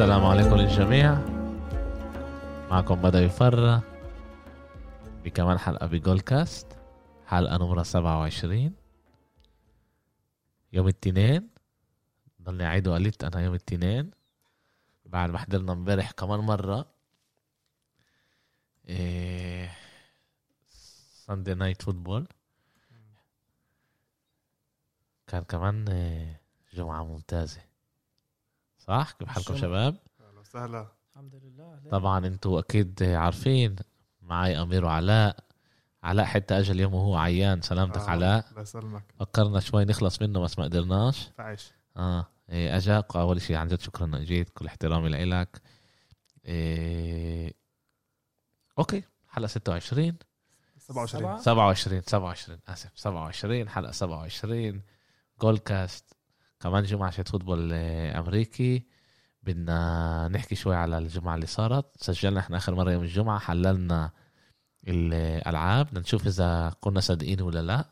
السلام عليكم للجميع. معكم بدأ يفر بكمان حلقة بجول كاست حلقة نمرة سبعة وعشرين. يوم التنين ضلني أعيد وقلت أنا يوم التنين بعد ما حضرنا امبارح كمان مرة. Sunday Night Football كان كمان إيه، جمعة ممتازة. صح؟ كيف حالكم. شباب؟ أهلا وسهلا. الحمد لله؟ طبعا أنتوا أكيد عارفين معي أمير وعلاء علاء حتى اجى اليوم وهو عيان سلامتك آه، علاء. الله يسلمك. فكرنا شوي نخلص منه بس ما قدرناش. فعيش آه إيه اجا اول شيء عن جد شكرا انك جيت كل احترامي لإلك. إيه أوكي حلقة 26 27 سبعة؟ 27 27 آسف 27 حلقة 27 جول كاست كمان جمعة شت فوتبول آه، أمريكي. بدنا نحكي شوي على الجمعة اللي صارت. سجلنا إحنا آخر مرة يوم الجمعة حللنا الألعاب. بدنا نشوف إذا كنا صادقين ولا لا.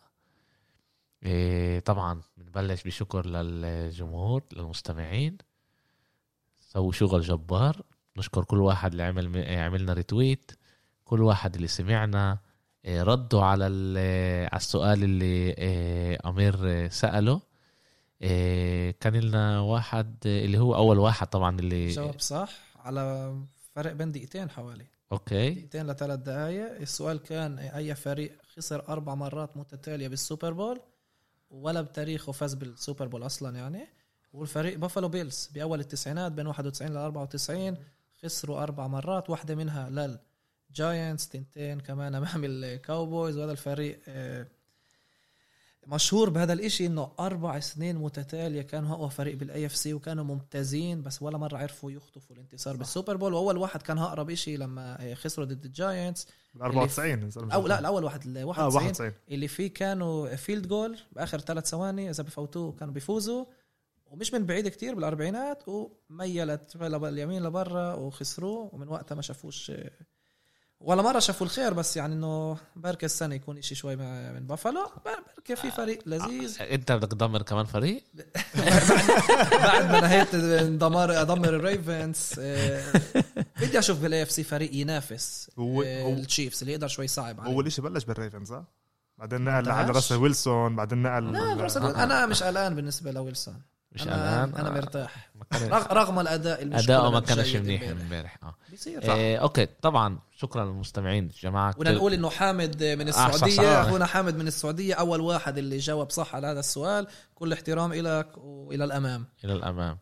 إيه طبعا بنبلش بشكر للجمهور للمستمعين. سووا شغل جبار. نشكر كل واحد اللي عمل عملنا retweet كل واحد اللي سمعنا إيه، ردوا على على السؤال اللي إيه، أمير إيه، سأله. إيه، كان لنا واحد إيه، اللي هو أول واحد طبعا اللي جاوب صح على فرق بين دقيقتين حوالي. okay. دقيقتين لثلاث دقائق السؤال كان أي فريق خسر أربع مرات متتالية بال Super Bowl ولا بتاريخه فاز بال Super Bowl أصلا يعني. والفريق Buffalo Bills بأول التسعينات بين 91 ل 94 خسروا أربع مرات واحدة منها لل Giants تنتين كمان أمام ال Cowboys وهذا الفريق آه، مشهور بهذا الإشي إنه أربع سنين متتالية كانوا اقوى فريق بال AFC وكانوا ممتازين بس ولا مرة عرفوا يخطفوا الانتصار صح. بال Super Bowl. وأول واحد كان أقرب إشي لما آه، خسروا ضد ال Giants بال 94 أو لا الأول واحد ال آه 91 91 اللي فيه كانوا field goal بآخر ثلاث ثواني إذا بفوتوه كانوا بيفوزوا. ومش من بعيد كتير بالأربعينات وميلت اليمين لبرا وخسروه ومن وقتها ما شافوش ولا مرة شافوا الخير بس يعني إنه بركة السنة يكون إشي شوي من بافالو بركة في فريق لذيذ. أنت بدك تدمر كمان فريق؟ بعد ما نهيت دمار ادمر ال Ravens آه، بدي أشوف بال AFC فريق ينافس هو آه، هو ال Chiefs اللي يقدر شوي يصعب عليه اول شيء بلش بال Ravens ها بعدين نقل على؟ Russell Wilson بعدين نقل لا آه. أنا مش قلقان بالنسبة لويلسون. مش أنا الان أنا آه، مرتاح. رغ- رغم الأداء المش اداؤه ما كانش جيد منيح امبارح. امبارح. آه. بيصير إيه okay. طبعا شكرا للمستمعين جماعة بدنا نقول إنه حامد من آه، صح، السعودية. صح. اخونا حامد من السعودية. أول واحد اللي جاوب صح على هذا السؤال. كل احترام لك وإلى الأمام. إلى الأمام.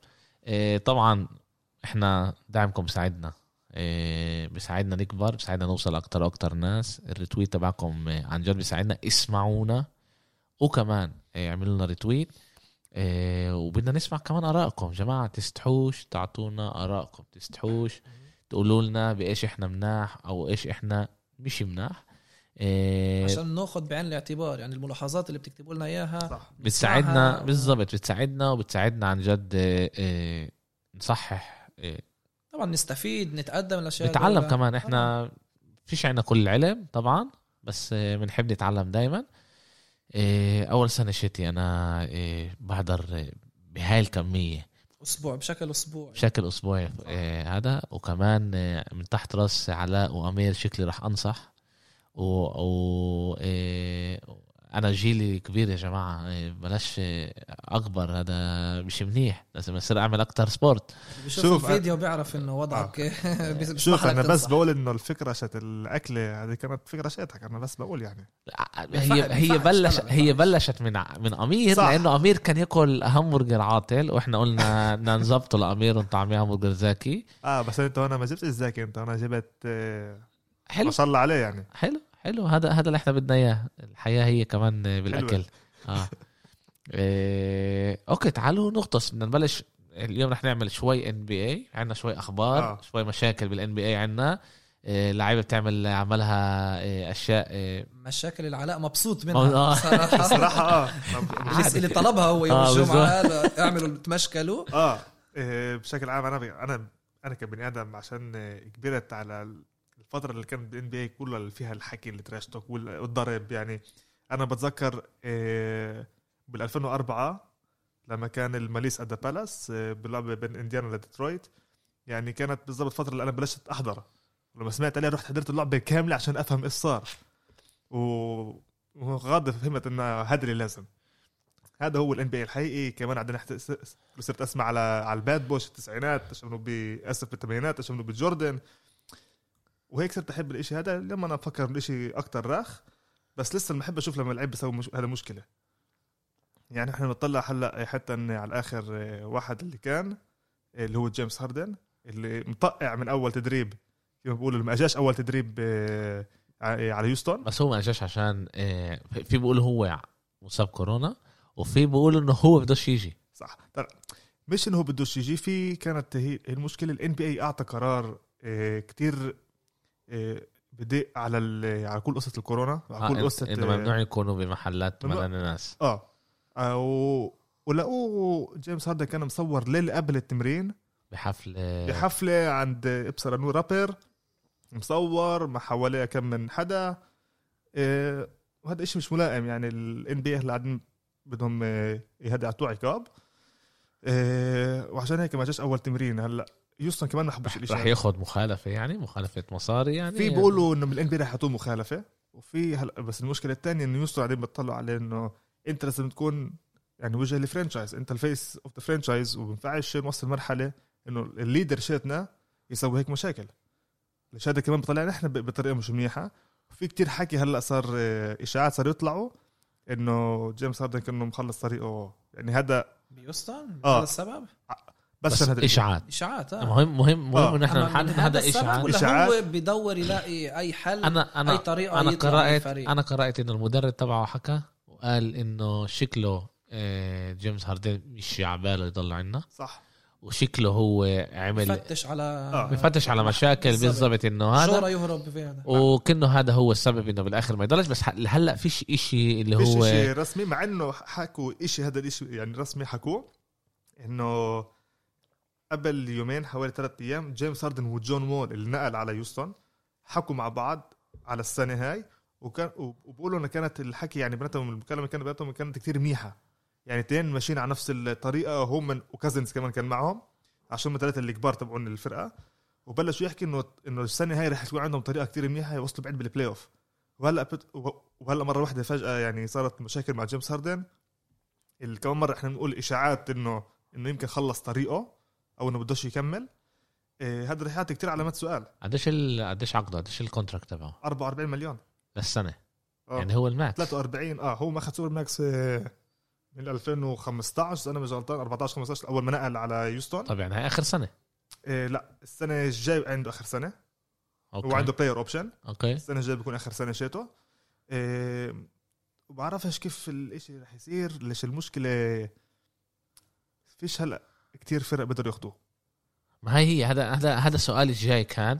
إيه طبعا إحنا دعمكم بيساعدنا. إيه بيساعدنا نكبر بيساعدنا نوصل أكتر وأكتر ناس. ال retweet تبعكم إيه، عن جد بيساعدنا. اسمعونا. وكمان إيه اعملوا لنا ريتويت. وبدنا نسمع كمان آرائكم جماعة تستحوش تعطونا آرائكم تستحوش تقولوا لنا بإيش إحنا مناح أو إيش إحنا مش مناح إيه عشان ناخذ بعين الاعتبار يعني الملاحظات اللي بتكتبوا لنا إياها صح بتساعدنا. بالضبط بتساعدنا وبتساعدنا عن جد إيه، إيه، نصحح إيه، طبعا نستفيد نتقدم الأشياء نتعلم. كمان آه. إحنا فيش عنا كل العلم طبعا بس آه، بنحب نتعلم دايما آه، أول سنة شتي أنا آه، بحضر آه، بهاي الكمية. أسبوع بشكل أسبوع بشكل أسبوعي هذا. وكمان من تحت رأس علاء وأمير شكلي راح أنصح. و, و أنا جيلي كبير يا جماعة آه، بلاش آه، أكبر هذا مش منيح لازم أصير أعمل أكتر سبورت بشوف شوف، الفيديو بيعرف إنه وضعك بيسمح شوف أنا بس تنصح. بقول إنه الفكرة شت الأكلة هذه كانت فكرة شاتك أنا بس بقول يعني هي بينفعش- هي بينفعش. بلش لا، لا، هي. بلشت من من أمير صح. لأنه أمير كان ياكل همبرجر عاطل وإحنا قلنا بدنا نظبطه لأمير ونطعميه همبرجر زاكي آه بس أنت هنا ما جبتش الزاكي أنت هنا جبت آه، حلو ما شاء الله عليه يعني حلو حلو. هذا هذا اللي إحنا بدنا إياه. الحياة هي كمان بالأكل. آه. إيه، okay تعالوا نغطس. بدنا نبلش. اليوم رح نعمل شوي NBA عندنا شوي أخبار آه. شوي مشاكل بال NBA عندنا. إيه، لعيبة بتعمل عملها إيه، أشياء إيه، مشاكل العلاء مبسوط آه. منها صراحة صراحة آه اللي طلبها هو يوم آه، الجمعة هذا. اعملوا تمشكلوا. آه. إيه، بشكل عام أنا أنا أنا كبني آدم عشان آه، كبرت على الفترة اللي كانت بال NBA كلها اللي فيها الحكي اللي trash talk وال- والضرب يعني. أنا بتذكر بال 2004 لما كان ال Malice at the Palace باللعبة بين انديانا لديترويت يعني كانت بالضبط الفترة اللي أنا بلشت أحضر. لما سمعت عليها رحت حضرت اللعبة كاملة عشان أفهم إيش صار. و... وغاضب فهمت انه هذا اللي لازم. هذا هو ال NBA الحقيقي. كمان عندنا. صرت أسمع على على ال Bad Boys التسعينات اشوفه باسف بالثمانينات اشوفه بجوردن. وهيك صرت أحب الإشي هذا لما أنا أفكر بالاشي أكتر راخ بس لسه ما بحب أشوف لما اللعيب بيسوي مش... هذا مشكلة. يعني إحنا بنطلع هلأ حتى على الآخر آه، واحد اللي كان اللي هو جيمس هاردن اللي مطقع من أول تدريب كيف بيقولوا ما أجاش أول تدريب آه، على هيوستن بس هو ما أجاش عشان آه، في بيقولوا هو مصاب كورونا وفي بيقولوا إنه هو بدوش يجي. صح. مش إنه هو بدوش يجي في كانت هي المشكلة ال NBA أعطى قرار كتير بدق على على كل قصة الكورونا على كل قصة انه ممنوع يكونوا بمحلات مليان ناس آه. آه، و... ولقوه جيمس هاردن كان مصور ليله قبل التمرين. بحفله بحفلة عند ابصر نور رابر. مصور مع حواليه كم من حدا. إيه وهذا إشي مش ملائم يعني الان بي اللي قاعدين بدهم يعطوه عقاب إيه وعشان هيك ما جاش أول تمرين هلا. هيوستن كمان ما حبش الاشي رح ياخذ مخالفة يعني مخالفة مصاري يعني. في بيقولوا إنه من ال NBA رح يعطوه مخالفة وفي هلا بس المشكلة الثانية إنه هيوستن قاعدين بيطلعوا عليه إنه انت لازم تكون يعني وجه ال franchise أنت ال face of the franchise وما ينفعش نوصل مرحلة إنه ال leader شيتنا يسوي هيك مشاكل. ليش هذا كمان بطلعنا إحنا بطريقة مش منيحة. في كتير حكي هلأ صار آه، إشاعات صار يطلعوا إنه جيمس هاردن كأنه مخلص طريقه. يعني هذا بهيوستن آه. هذا السبب؟ بس, بس إشاعات. إشاعات آه. مهم مهم مهم آه. نحن نحدد هذا إشاعات. اشاعات هو بدور يلاقي أي حل أنا أنا أي طريقة أنا قرات أنا قرأت انه المدرب تبعه حكى وقال إنه شكله آه، جيمس هاردن مش عبالة يضل عنا. صح. وشكله هو عمل بفتش على آه. بفتش على مشاكل بالضبط. إنه هذا شو رح يهرب في هذا؟ وكنه هذا هو السبب إنه بالآخر ما يضلش. بس هلأ فيش إشي اللي هو فيش إشي رسمي مع إنه حكوا إشي هذا الإشي يعني رسمي حكوه إنه قبل يومين حوالي ثلاث أيام جيمس هاردن وجون وول اللي نقل على هيوستن حكوا مع بعض على السنة هاي وكان وبقولوا انه كانت الحكي يعني بيناتهم المكالمة كانت بيناتهم كانت كثير منيحه يعني اثنين ماشيين على نفس الطريقة هم من وكازنز كمان كان معهم عشان هم ثلاثة الكبار تبعون الفرقة. وبلشوا يحكي انه إنه السنة هاي رح تكون عندهم طريقة كثير منيحه يوصلوا بعيد بال playoff وهلأ بت... وهلأ مرة واحدة فجأة يعني صارت مشاكل مع جيمس هاردن. كمان مرة إحنا بنقول إشاعات انه إنه يمكن خلص طريقه. أو إنه بدوش يكمل. إيه هذا رح يعطي كثير علامات سؤال. قديش ال... قديش عقده قديش ال contract تبعه؟ 44 مليون. للسنة. أوه. يعني هو ال max. 43 آه هو ما أخذ super max آه، من 2015 أنا مش غلطان 14 15 أول ما نقل على هيوستن. طب يعني هاي آخر سنة. إيه لا السنة الجاي عنده آخر سنة. أوكي. هو عنده player option أوكي. السنة الجاية بيكون آخر سنة شيته. إيه وبعرفش كيف الإشي رح يصير ليش المشكلة؟ فيش هلأ كتير فرق بيقدروا ياخذوه ما هي هي هذا هذا هذا السؤال الجاي كان.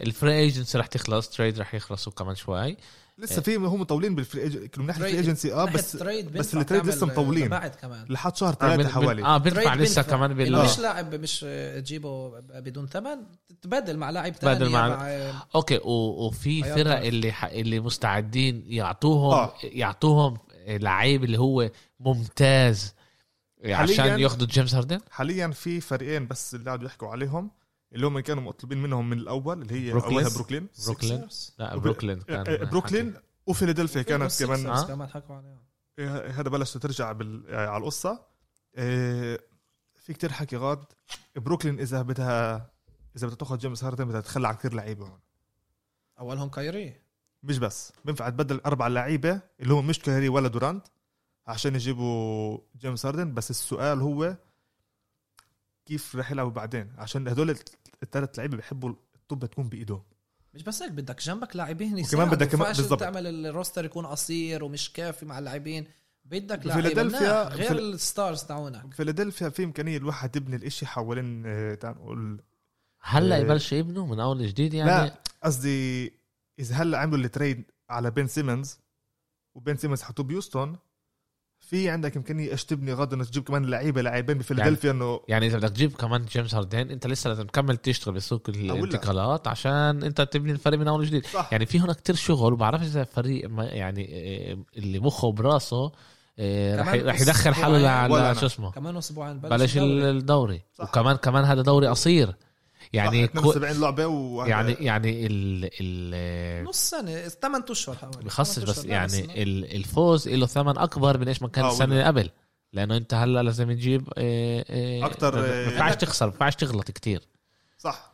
ال free agency رح تخلص trade رح يخلصوا كمان شوي. لسه في هم مطولين بال free من ناحيه ال free agency آه بس بس ال trade لسه مطولين. بعد كمان. لحد شهر ثلاثة آه حوالي. آه بيدفع لسه كمان بال آه. مش لاعب مش تجيبه بدون ثمن تبدل مع لاعب ثاني مع, مع أوكي وفي فرق اللي ح... اللي مستعدين يعطوهم آه. يعطوهم لعيب اللي هو ممتاز. عشان ياخذوا جيمس هاردن حاليا في فريقين بس اللي قاعدوا يحكوا عليهم اللي هم كانوا مطلوبين منهم من الأول اللي هي بروكلين. أولها بروكلين بروكلين لا بروكلين كان إيه، بروكلين وفيلادلفيا كانت كمان. آه؟ كمان حكوا عليها إيه، هذا بلشت ترجع بال... على القصة. إيه في كتير حكي غاد. بروكلين إذا بدها إذا بدها تاخذ جيمس هاردن بدها تخلى عن كثير لعيبة هون. أولهم كايري. مش بس. بينفع تبدل أربع لعيبة اللي هم مش كايري ولا دورانت. عشان يجيبوا جيمس هاردن بس السؤال هو كيف رح يلعبوا بعدين؟ عشان هدول الثلاث لعيبة بيحبوا الطابة تكون بإيدهم. مش بس هيك بدك جنبك لاعبين كمان بدك كمان بالضبط. تعمل ال roster يكون قصير ومش كافي مع اللاعبين. بدك فيلادلفيا غير فيل... ال stars تاعونك. فيلادلفيا في إمكانية الواحد يبني الإشي حوالين آه، تعال نقول هلا آه، يبلش يبنوا من أول جديد يعني. لا قصدي إذا هلا عملوا ال trade على بين سيمنز وبين سيمنز حطوه بهيوستن في عندك امكانيه إيش تبني غدا انك تجيب كمان لعيبة لاعبين بفيلادلفيا يعني إنه يعني إذا بدك تجيب كمان جيمس هاردن أنت لسه لازم تكمل تشتغل بسوق الانتقالات عشان أنت تبني الفريق من أول وجديد. صح. يعني في هنا كتير شغل وبعرفش إذا الفريق يعني آه، اللي مخه براسه آه، رح رح يدخل حاله على شو اسمه؟ كمان أسبوعين. بلش الدوري, الدوري. وكمان كمان هذا دوري قصير. يعني صح، كو 72 لعبه و يعني يعني ال ال نص سنة 8 أشهر حوالي بخصص 8 بس. يعني ال- الفوز له ثمن أكبر من إيش ما كان آه، السنة اللي قبل. لأنه أنت هلأ لازم تجيب آه، آه، أكتر، ما ينفعش تخسر ما ينفعش تغلط كتير. صح.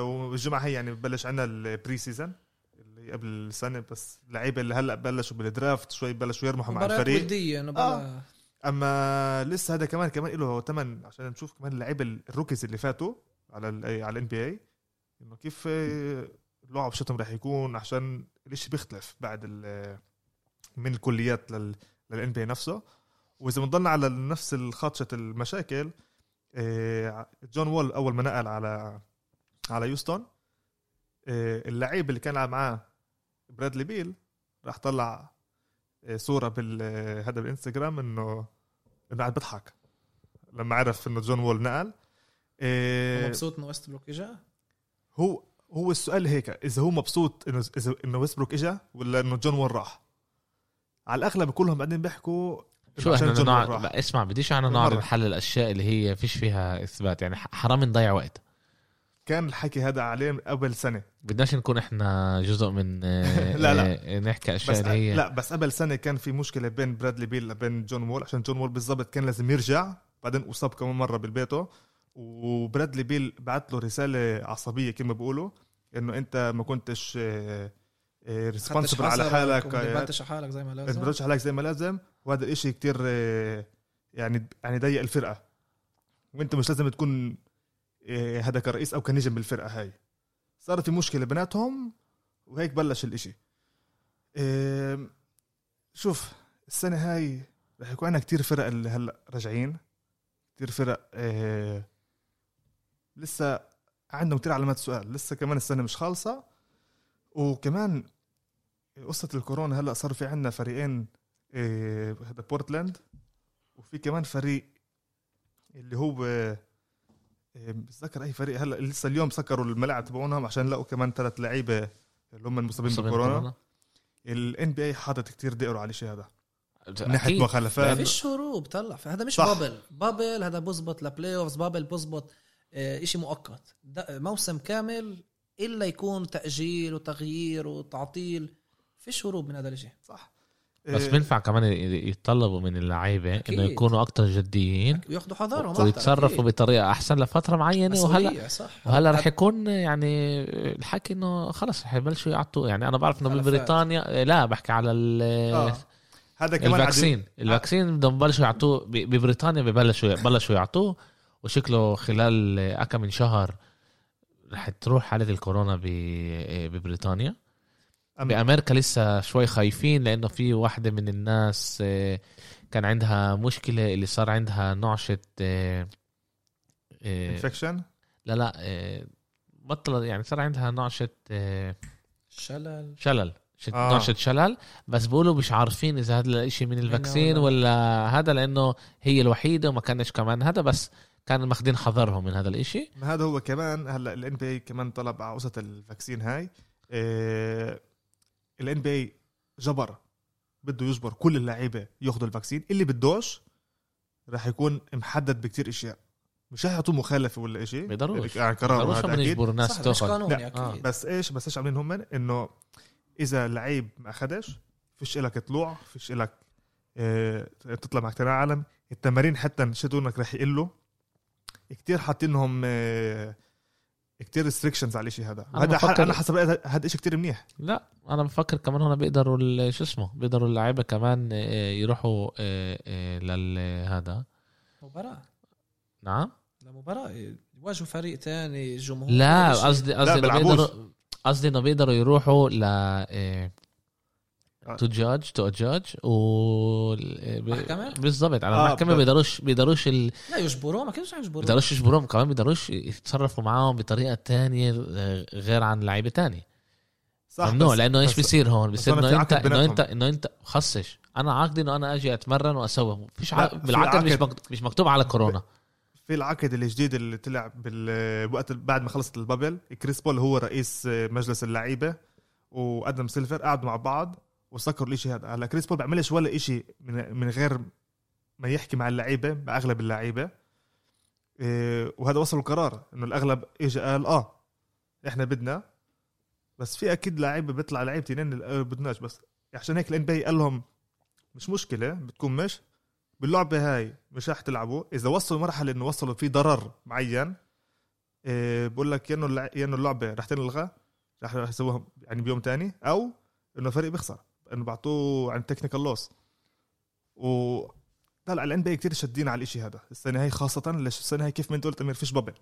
والجمعة هي يعني ببلش عنا ال preseason اللي قبل السنة بس اللعيبة اللي هلأ بلشوا بال draft شوي بلشوا يرمحوا مع الفريق. ودية إنه آه. أما لسه هذا كمان كمان له ثمن عشان نشوف كمان اللعيبة ال rookies اللي فاتوا. على ال على ال NBA إنه كيف آه، اللعب شتهم راح يكون عشان الإشي بيختلف بعد ال- من الكليات لل NBA نفسه. وإذا بنضلنا على نفس الخطشه المشاكل جون وول أول ما نقل على على هيوستن اللعيب اللي كان معاه برادلي بيل راح طلع صورة بال آه، هذا بالإنستغرام إنه إنه قاعد بضحك لما عرف إنه جون وول نقل آه، مبسوط إنه ويستبروك اجى هو هو السؤال هيك إذا هو مبسوط إنه إذا إنه ويستبروك اجى ولا إنه جون وول راح؟ على الأغلب كلهم بعدين بيحكوا شو إحنا راح. اسمع بديش أنا. نقعد نحلل الأشياء اللي هي فيش فيها إثبات يعني حرام نضيع وقت. كان الحكي هذا عليه قبل سنة. بدناش نكون إحنا جزء من آه، لا، لا. آه، نحكي اشياء بس اللي هي. لا بس قبل سنة كان في مشكلة بين برادلي بيل وبين جون وول عشان جون وول بالضبط كان لازم يرجع بعدين أصاب كمان مرة بالبيته. وبرادلي بيل بعت له رسالة عصبية كما بيقولوا إنه أنت ما كنتش responsible على حالك ما آه، تبنتش على حالك زي ما ما لازم تبردش عليك زي ما لازم. وهذا الاشي كتير آه، يعني يعني ضيق الفرقة. وأنت مش لازم تكون آه، هذا كرئيس أو كنجم بالفرقة هاي. صار في مشكلة بيناتهم وهيك بلش الإشي. شوف السنة هاي رح يكون عندنا كتير فرق اللي هلأ راجعين. كتير فرق آه، لسه عندهم كتير علامات سؤال لسه كمان السنة مش خالصة. وكمان قصة الكورونا هلأ صار في عندنا فريقين إيه، هذا بورتلاند وفي كمان فريق اللي هو بتذكر أي فريق هلأ لسه اليوم سكروا الملاعب تبعونهم عشان لقوا كمان ثلاث لعيبة اللي هم المصابين مصابين بالكورونا. كورونا. ال NBA حاطط كتير دقروا على الشيء هذا. من ناحية ما مخالفات فيش هروب طلع هذا مش صح. bubble bubble هذا بزبط ل playoffs bubble بزبط. آه، إشي مؤقت. موسم كامل إلا يكون تأجيل وتغيير وتعطيل فيش هروب من هذا الإشي. صح. بس إيه، بينفع كمان يتطلبوا من اللعيبة. إنه يكونوا أكتر جديين وياخذوا حذرهم ويتصرفوا. بطريقة أحسن لفترة معينة وهلا صح. وهلا رح يكون يعني الحكي إنه خلص رح يبلشوا يعطوا. يعني أنا بعرف إنه. ببريطانيا لا بحكي على ال آه. هذا كمان ال vaccine. ال vaccine بدهم يبلشوا يعطوه ب- ببريطانيا ببلشوا بلشوا يعطوه. وشكله خلال أكم من شهر رح تروح حالة الكورونا ب- ببريطانيا. أم- بأمريكا لسه شوي خايفين لأنه في واحدة من الناس آه، كان عندها مشكلة اللي صار عندها نعشة آه، آه، infection لا لا آه، بطل يعني صار عندها نعشة آه، شلل. شلل آه. نعشة شلل. بس بيقولوا مش عارفين إذا هذا الإشي من ال vaccine ولا- ولا هذا لأنه هي الوحيدة وما كانش كمان هذا. بس كانوا ماخذين حذرهم من هذا الإشي. ما هذا هو كمان هلأ ال NBA كمان طلب على قصه ال vaccine هاي. ال NBA جبر بده يجبر كل اللعيبة ياخذوا ال vaccine. اللي بدوش راح يكون محدد بكتير إشياء. مش رح يعطوه مخالفة ولا شيء بيقدروش. يعني قرار بيقدروش أكيد. يجبروا الناس تاخذ آه. أكيد. بس إيش بس إيش عاملين هم؟ إنه إذا لعيب ما أخدش فيش لك طلوع فيش لك آه تطلع مع اقتناع عالم التمارين حتى شتونك رح يقلوا. كتير حاطينهم آه كتير ريستريكشنز على الشيء هذا. أنا هذا بفكر- أنا حسب هذا- شيء كتير منيح. لا أنا بفكر كمان هنا بيقدروا ال- شو اسمه بيقدروا اللعيبة كمان آه، يروحوا آه، آه، لل هذا. مباراة. نعم؟ لمباراة. يواجهوا فريق تاني جمهور لا. قصدي قصدي. بيقدروا قصدي إنه بيقدروا يروحوا ل آه، to judge to judge و؟ بالضبط على آه، المحكمة بس- بيقدروش بيقدروش ال... لا يجبروه ما كانش يجبروه بيقدروش يجبروهم كمان بيقدروش يتصرفوا معاهم بطريقة تانية غير عن لعيبه تانية ممنوع بس- لأنه إيش بيصير هون؟ بيصير إنه انت عقد إنه. انت إنه أنت خصش. أنا عقدي إنه أنا أجي أتمرن وأسوي. فيش ع... بالعقد مش مش مكتوب على كورونا. في العقد الجديد اللي طلع بالوقت بعد ما خلصت ال bubble كريس بول هو رئيس مجلس اللعيبة وأدم سيلفر قعدوا مع بعض. وسكروا الإشي هذا. هلا كريس بول بيعملش ولا إشي من, من غير ما يحكي مع اللعيبة باغلب اللعيبة. إيه وهذا وصل القرار إنه الأغلب اجى قال آه إحنا بدنا. بس في أكيد لعيبة بيطلع لعيبة تنين بدناش. بس عشان هيك ال NB قال لهم مش مشكلة بتكون مش. باللعبة هاي مش رح تلعبوا. إذا وصلوا مرحلة إنه وصلوا في ضرر معين إيه بقول لك يا إنه يا إنه اللعبة رح تنلغى رح يسووها يعني بيوم تاني أو إنه فريق بيخسر. انه بعطوه عن تكنيكال لوس و طلع الان بي كثير شادين على الإشي هذا السنة هاي خاصة ليش السنة هاي كيف ما انت قلت أمير فيش بابل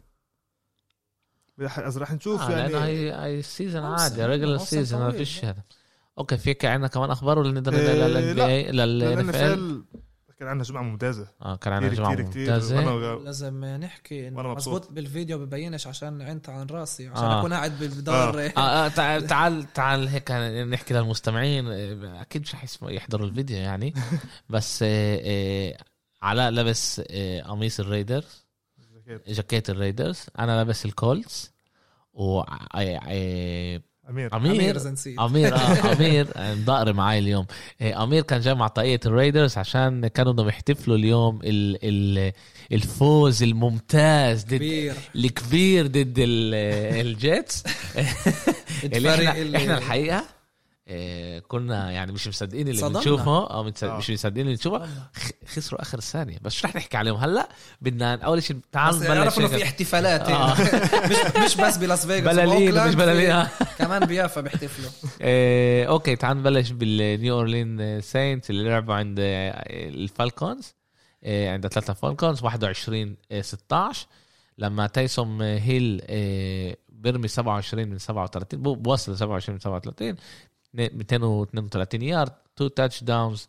إذا رح نشوف آه يعني لأنه هي هي السيزون. عادي ريجلر سيزون ما. فيش هذا أوكي في عندنا كمان أخبار ولا نقدر إيه، لل لا. لل كان عندنا جمعة ممتازة. آه كان عندنا جمعة كثير كثير ممتازة. وأنا- لازم نحكي انه. مزبوط بالفيديو ببينش عشان عينت عن راسي عشان آه. أكون قاعد بدار آه. آه تعال تعال تعال هيك نحكي للمستمعين. آه، أكيد مش حيسمعوا يحضروا الفيديو يعني. بس آه، آه، علاء لابس آه، قميص الريدرز. جاكيت الريدرز. أنا لابس الكولتس. و آه، آه، أمير. أمير. أمير زنسيت أمير آه أمير. مضقر معي اليوم. إيه، أمير كان جاي مع طاقية الريدرز عشان كانوا بدهم يحتفلوا اليوم ال ال الفوز الممتاز ضد كبير. الكبير ضد ال- الجيتس. اللي إحنا الحقيقة إيه، كنا يعني مش مصدقين اللي. بنشوفه. أو متص- آه. مش مصدقين اللي بنشوفه. خسروا آخر ثانية. بس شو رح نحكي عليهم. هلأ بدنا أول شيء تعال بس إنه في احتفالات. آه. مش مش بس بلاس فيغاس بلالين مش بلالين. آه. كمان بيافا بيحتفلوا. إيه، okay تعال نبلش بال New Orleans Saints اللي لعبوا عند آه، الفالكونز. إيه، عند ثلاثة فالكونز 21 آه، 16 لما تايسوم هيل آه، بيرمي 27 من 37 بو- بوصل 27 من 37 232 yard two touchdowns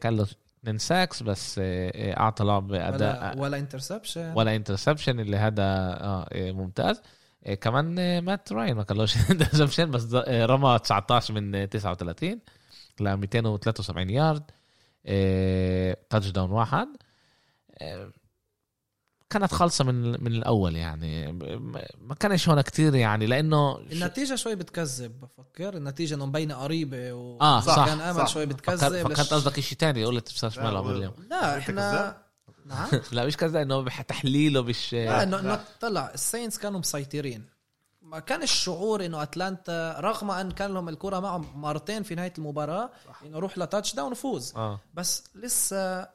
كان له اثنين sacks بس آه، آه، أعطى لعب اداء ولا انترسبشن ولا انترسبشن اللي هذا آه إيه، ممتاز. كمان آه، مات راين ما كان لهش interception بس آه، رمى 19 من آه، 39 ل 273 يارد touchdown واحد. آه، كانت خالصة من من الأول يعني. ما- ما كانش هون كتير يعني لأنه النتيجة شوي بتكذب بفكر. النتيجة انه مبينة قريبة و آه، صح، كان أمل صح. شوي بتكذب. فكرت قصدك شيء ثاني قلت بس لا، ماله هو- اليوم لا إحنا كذاب؟ نعم. لا مش كذا إنه تحليله مش لا انه طلع السينتس كانوا مسيطرين. ما كان الشعور إنه أتلانتا رغم أن كان لهم الكرة معهم مرتين في نهاية المباراة إنه روح ل touchdown وفوز. آه. بس لسه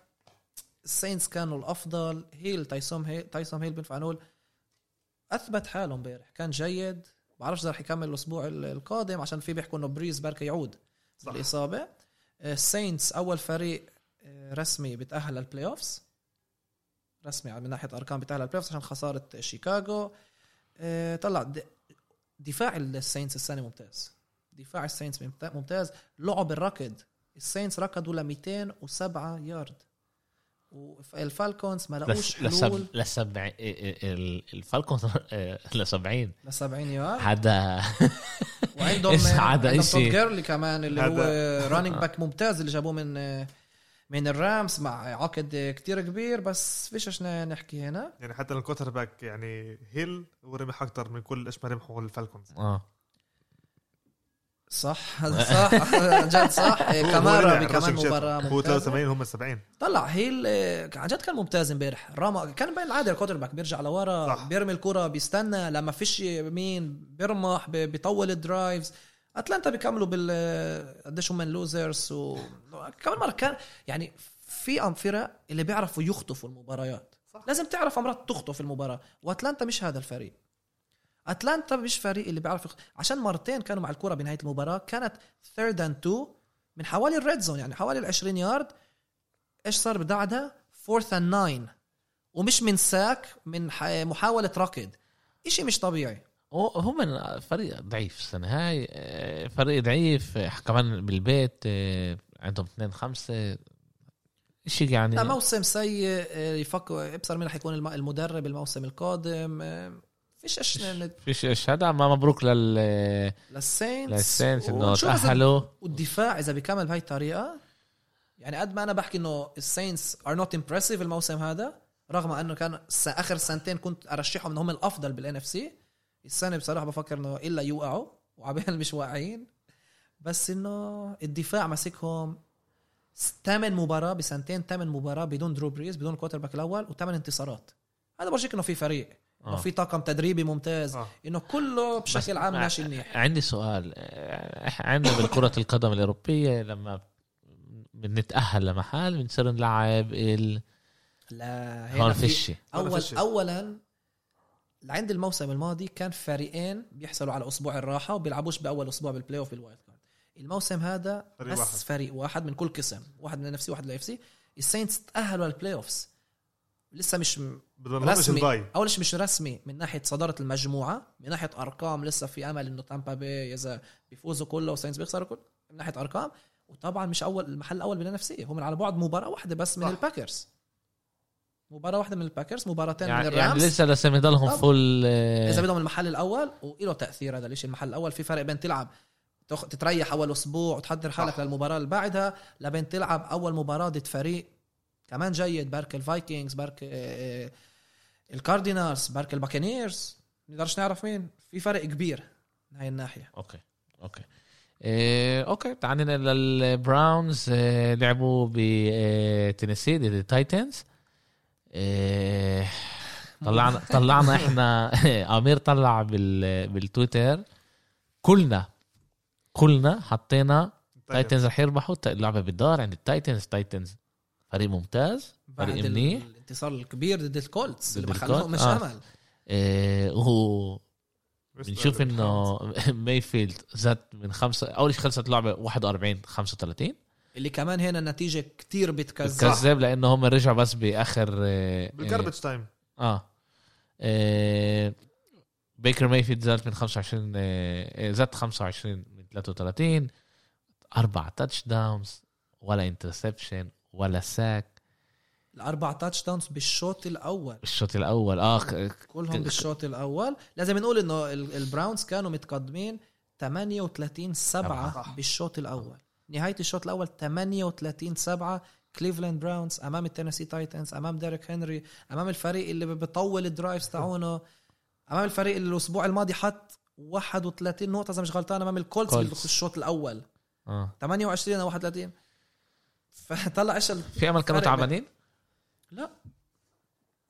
ال Saints كانوا الأفضل هيل تايسوم هيل تايسوم هيل بينفع نقول أثبت حاله امبارح. كان جيد بعرفش إذا رح يكمل الأسبوع ال- القادم عشان في بيحكوا إنه بريز برك يعود صح. الاصابه ال Saints أول فريق آه، رسمي بتأهل لل playoffs رسمي من ناحية أرقام بتأهل لل playoffs عشان خسارة شيكاغو. آه، طلع دفاع ال Saints السنة ممتاز. دفاع ال Saints ممت- ممتاز. لعب الركض. ال Saints ركضوا ل 207 يارد. وال Falcons ما لقوش لس- حلول. لسب لسبع ال Falcon ل 70 ل 70 يارد. هذا وعندهم عندهم جيرلي كمان اللي هو running back ممتاز اللي جابوه من من ال Rams مع عقد كتير كبير بس فيش إيش نحكي هنا. يعني حتى ال quarterback يعني هيل هو ربح أكثر من كل إيش ما ربحوا ال Falcons. آه. صح؟ صح. جد صح؟ ربح بكمان ال rush مباراة. هو ممتازة. 83 هم 70 طلع هيل آه، عن جد كان ممتاز امبارح. راما كان بين العاده ال quarterback بيرجع لورا صح. بيرمي الكرة بيستنى. لما فيش مين بيرمح بي- بيطول ال drives. أتلانتا بيكملوا بال قديش هم losers و كمان مرة كان يعني في فرق اللي بيعرفوا يخطفوا المباريات. صح. لازم تعرف امرات تخطف المباراة. وأتلانتا مش هذا الفريق. أتلانتا مش فريق اللي بيعرف يخ... عشان مرتين كانوا مع الكره بنهاية المباراة. كانت third and two من حوالي ال red zone يعني حوالي ال 20 يارد إيش صار بعدها؟ fourth and nine ومش من sack من ح... محاولة ركض. إشي مش طبيعي. هو هو من فريق ضعيف السنة. هاي آه، فريق ضعيف آه، كمان بالبيت آه، عندهم اثنين خمسة. شيء يعني لا موسم سيء يفكر إبصر مين رح يكون الم- المدرب الموسم القادم فيش ن- فيش إيش. هذا ما مبروك لل لل Saints لل Saints إنه تأهلوا. والدفاع إذا بيكمل بهاي الطريقة يعني قد ما أنا بحكي إنه ال Saints are not impressive الموسم هذا رغم إنه كان آخر سنتين كنت أرشحهم إنهم الأفضل بال NFC السنة بصراحة بفكر إنه إلا يوقعوا وعبال مش واقعين بس إنه الدفاع ماسكهم ثامن مباراة بسنتين ثامن مباراة بدون درو بريز بدون ال quarterback الأول وثمان انتصارات. هذا بورجيك إنه في فريق. إنه آه. في طاقم تدريبي ممتاز آه. إنه كله بشكل عام ماشي منيح عندي سؤال عندنا بالكرة القدم الأوروبية لما بنتأهل لمحل بنصير نلعب ال لا هون هنا في في الشيء هون اول فيش. اولا عند الموسم الماضي كان فريقين بيحصلوا على أسبوع الراحة وبيلعبوش بأول أسبوع بال playoff بال wild card الموسم هذا فريق بس واحد. فريق واحد من كل قسم واحد من ال NFC واحد من ال AFC ال Saints تأهلوا لل playoffs لسه مش رسمي ال bye أول شيء مش رسمي من ناحية صدارة المجموعة من ناحية أرقام لسه في أمل إنه تامبا بي إذا بيفوزوا كله و Saints بيخسروا كله من ناحية أرقام وطبعا مش أول المحل الأول بال NFC هم على بعد مباراة واحدة بس من صح. ال Packers مباراة واحدة من ال Packers مباراتين من يعني, يعني ال Rams لسه لسه يضلهم طب. فول آه، إذا بدهم المحل الأول وله تأثير هذا الشيء المحل الأول في فرق بين تلعب تخ- تتريح أول أسبوع وتحضر حالك صح. للمباراة اللي بعدها لبين تلعب أول مباراة ضد فريق كمان جيد برك ال Vikings برك آه، آه، ال Cardinals برك ال Buccaneers نقدرش نعرف مين في فرق كبير من هاي الناحية. okay okay. إيه okay تعالى لل Browns إيه لعبوا بتينيسي ضد ال Titans. إيه طلعنا طلعنا إحنا أمير طلع بال بالتويتر. كلنا كلنا حطينا Titans رح يربحوا. اللعبة بالدار عند ال Titans. Titans فريق ممتاز فريق منيح. الانتصار الكبير ضد ال Colts اللي ما خلوهم مش آه. امل إيه وهو بنشوف إنه مايفيلد زاد من خمسة أول شيء خلصت اللعبه 41 35 اللي كمان هنا النتيجه كتير بتكذب. كذاب لأنه هم رجعوا بس بآخر آه، بال garbage time آه, آه بيكر مايفيلد زاد من 25 آه، آه، زاد 25 من 33 أربع touchdowns ولا interception ولا sack الأربع touchdowns بالشوط الأول. الشوط الأول. آه كلهم بالشوط الأول. لازم نقول إنه ال- ال Browns كانوا متقدمين 38 7 صح. بالشوط الأول. نهاية الشوط الأول 38 7 كليفلاند Browns أمام التينيسي Titans أمام ديريك هنري أمام الفريق اللي بيطول ال drives تاعونه أمام الفريق اللي الأسبوع الماضي حط 31 نقطة إذا مش غلطان أمام ال Colts Colts. بالشوط الأول. آه. 28 أو 31 فطلع إيش في أمل كانوا تعبانين؟ لا.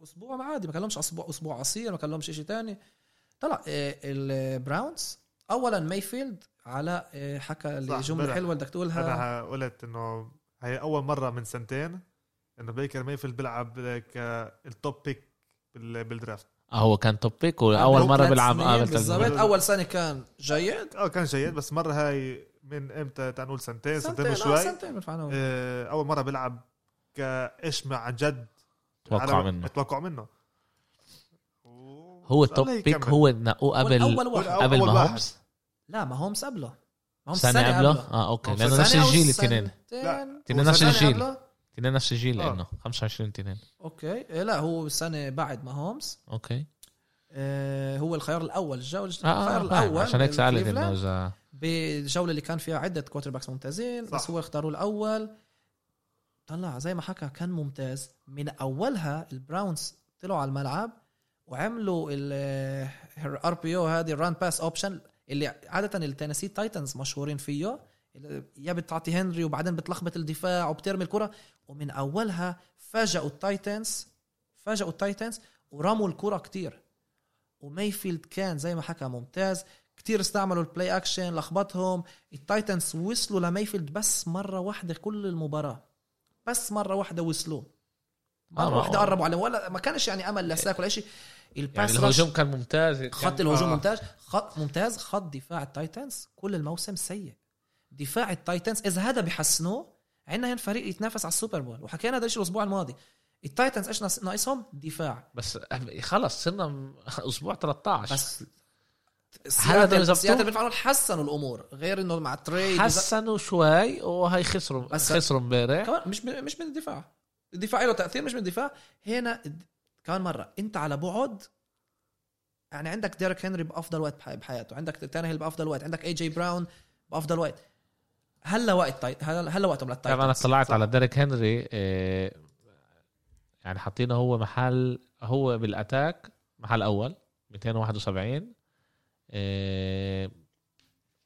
أسبوع عادي ما كان لهمش أسبوع أسبوع قصير ما كان لهمش شيء ثاني طلع آه، ال Browns اولا مايفيلد على آه، حكى بلع. حلوة بدك تقولها. أنا قلت إنه هي أول مرة من سنتين إنه بيكر ميفيلد بيلعب كال top pick بال- بال draft آه هو كان top pick وأول مرة بيلعب بالضبط. أول سنة كان جيد. آه كان جيد بس مرة هاي من إمتى؟ تعال نقول سنتين سنتين سنتين آه وشوي. سنتين. آه، أول مرة بيلعب كايش مع عن جد. توقع منه. أتوقع منه. هو بس top الله pick. هو نقوه قبل قبل ماهومز لا ماهومز قبله. ماهومز سنة قبله؟ آه okay. لأنه سنة نفس الجيل الاثنين. هو نفس سنة الجيل. قبله؟ تنين نفس الجيل آه. لأنه 25 تنين okay. إيه لا هو سنه بعد ماهومز. okay. آه هو الخيار الأول. الجوله آه الخيار. الأول عشان هيك سألت إنه. اذا بالجولة اللي كان فيها عدة quarterbacks ممتازين صح. بس هو اختاروه الأول. طلع زي ما حكى كان ممتاز. من أولها البراونز طلعوا على الملعب وعملوا ال RPO هذه ال run pass option اللي عادة التينيسي تايتنز مشهورين فيه. يا بتعطي هنري وبعدين بتلخبط الدفاع وبترمي الكرة. ومن أولها فاجئوا التايتنز فاجئوا التايتنز ورموا الكرة كتير. ومايفيلد كان زي ما حكى ممتاز. كتير استعملوا ال play action لخبطهم. التايتنز وصلوا لمايفيلد بس مرة واحدة كل المباراة. بس مرة واحدة وصلوا. آه، مرة واحدة قربوا عليه ولا ما كانش يعني أمل ل sack ولا شيء. يعني ال pass الهجوم rush كان ممتاز خط الهجوم آه. ممتاز. خط ممتاز خط دفاع التايتنز كل الموسم سيء. دفاع التايتنز إذا هذا بيحسنوه عندنا هنا فريق يتنافس على السوبر بول. وحكينا هذا الشيء الأسبوع الماضي. التايتنز إيش ناقص- ناقصهم؟ دفاع. بس خلص صرنا أسبوع 13 بس هذا سياتل بيدفعوا حسنوا الأمور غير إنه مع trade حسنوا شوي وهي خسروا بس- خسروا امبارح. كمان مش من مش من الدفاع. الدفاع له تأثير مش من الدفاع. هنا كمان مرة أنت على بعد يعني عندك ديريك هنري بأفضل وقت بح- بحياته عندك تانهيل بأفضل وقت عندك اي جي براون بأفضل وقت. هلا وقت طيب هلا هلا وقتهم طبعا أنا للتايتنز طلعت صح. على ديريك هنري آه، يعني حاطينه هو محل هو بال attack محل أول 271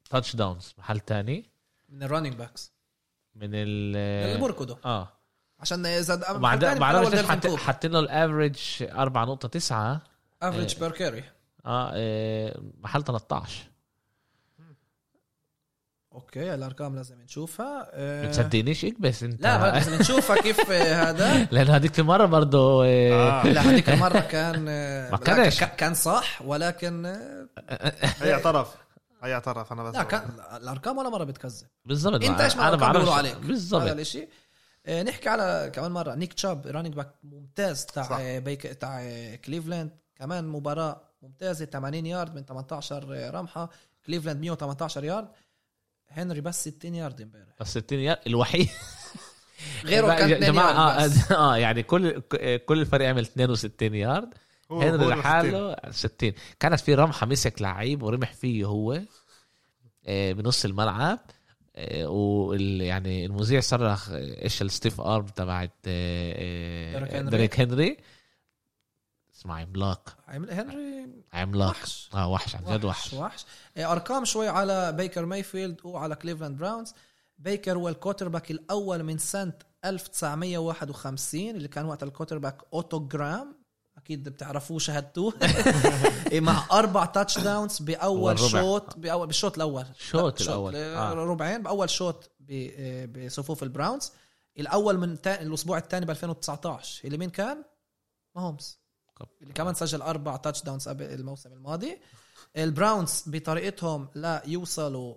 touchdowns محل تاني. من ال running backs من ال اللي بركضوا آه. عشان إذا بعد بعرفش ليش حاطين حاطين له ال average 4.9 average per carry آه. محل 13 okay الأرقام لازم نشوفها. آه بتصدقنيش اكبس انت لا لازم نشوفها كيف هذا. لأن هذيك المرة برضه آه. لا هذيك المرة كان ما كانش. كان صح ولكن هي اعترف. هي اعترف أنا بس لا كان الأرقام ولا مرة بتكذب. بالضبط. أنت إيش ما بعرف عليك؟ بالضبط. هذا الشيء آه، نحكي على كمان مرة. نيك تشاب running back ممتاز تاع. بيك تاع كليفلاند كمان مباراة ممتازة 80 يارد من 18 رمحة. كليفلاند 118 يارد هنري بس 60 يارد امبارح. بس 60 يارد الوحيد. غيره كان جماعة آه, آه يعني كل كل الفريق عمل 62 يارد. هنري لحاله 60 كانت في رمحة مسك لعيب ورمح فيه هو آه، بنص الملعب. آه، وال يعني المذيع صرخ إيش ال stiff arm تبعت آه، دريك هنري. اسمع عملاق. هنري عملاق. وحش. آه وحش عن جد وحش وحش. أرقام شوي على بيكر مايفيلد وعلى كليفلاند براونز. بيكر هو ال quarterback الأول من سنة 1951 اللي كان وقت ال quarterback أوتو جراهام أكيد بتعرفوه شاهدتوه. إيه، مع أربع touchdowns باول شوط باول بالشوط الأول. شوط الأول. آه. ربعين. بأول شوط بصفوف البراونز. الأول من الأسبوع الثاني ب 2019 اللي مين كان؟ ماهومز. اللي كمان سجل أربع touchdowns قبل الموسم الماضي. البراونز بطريقتهم لا يوصلوا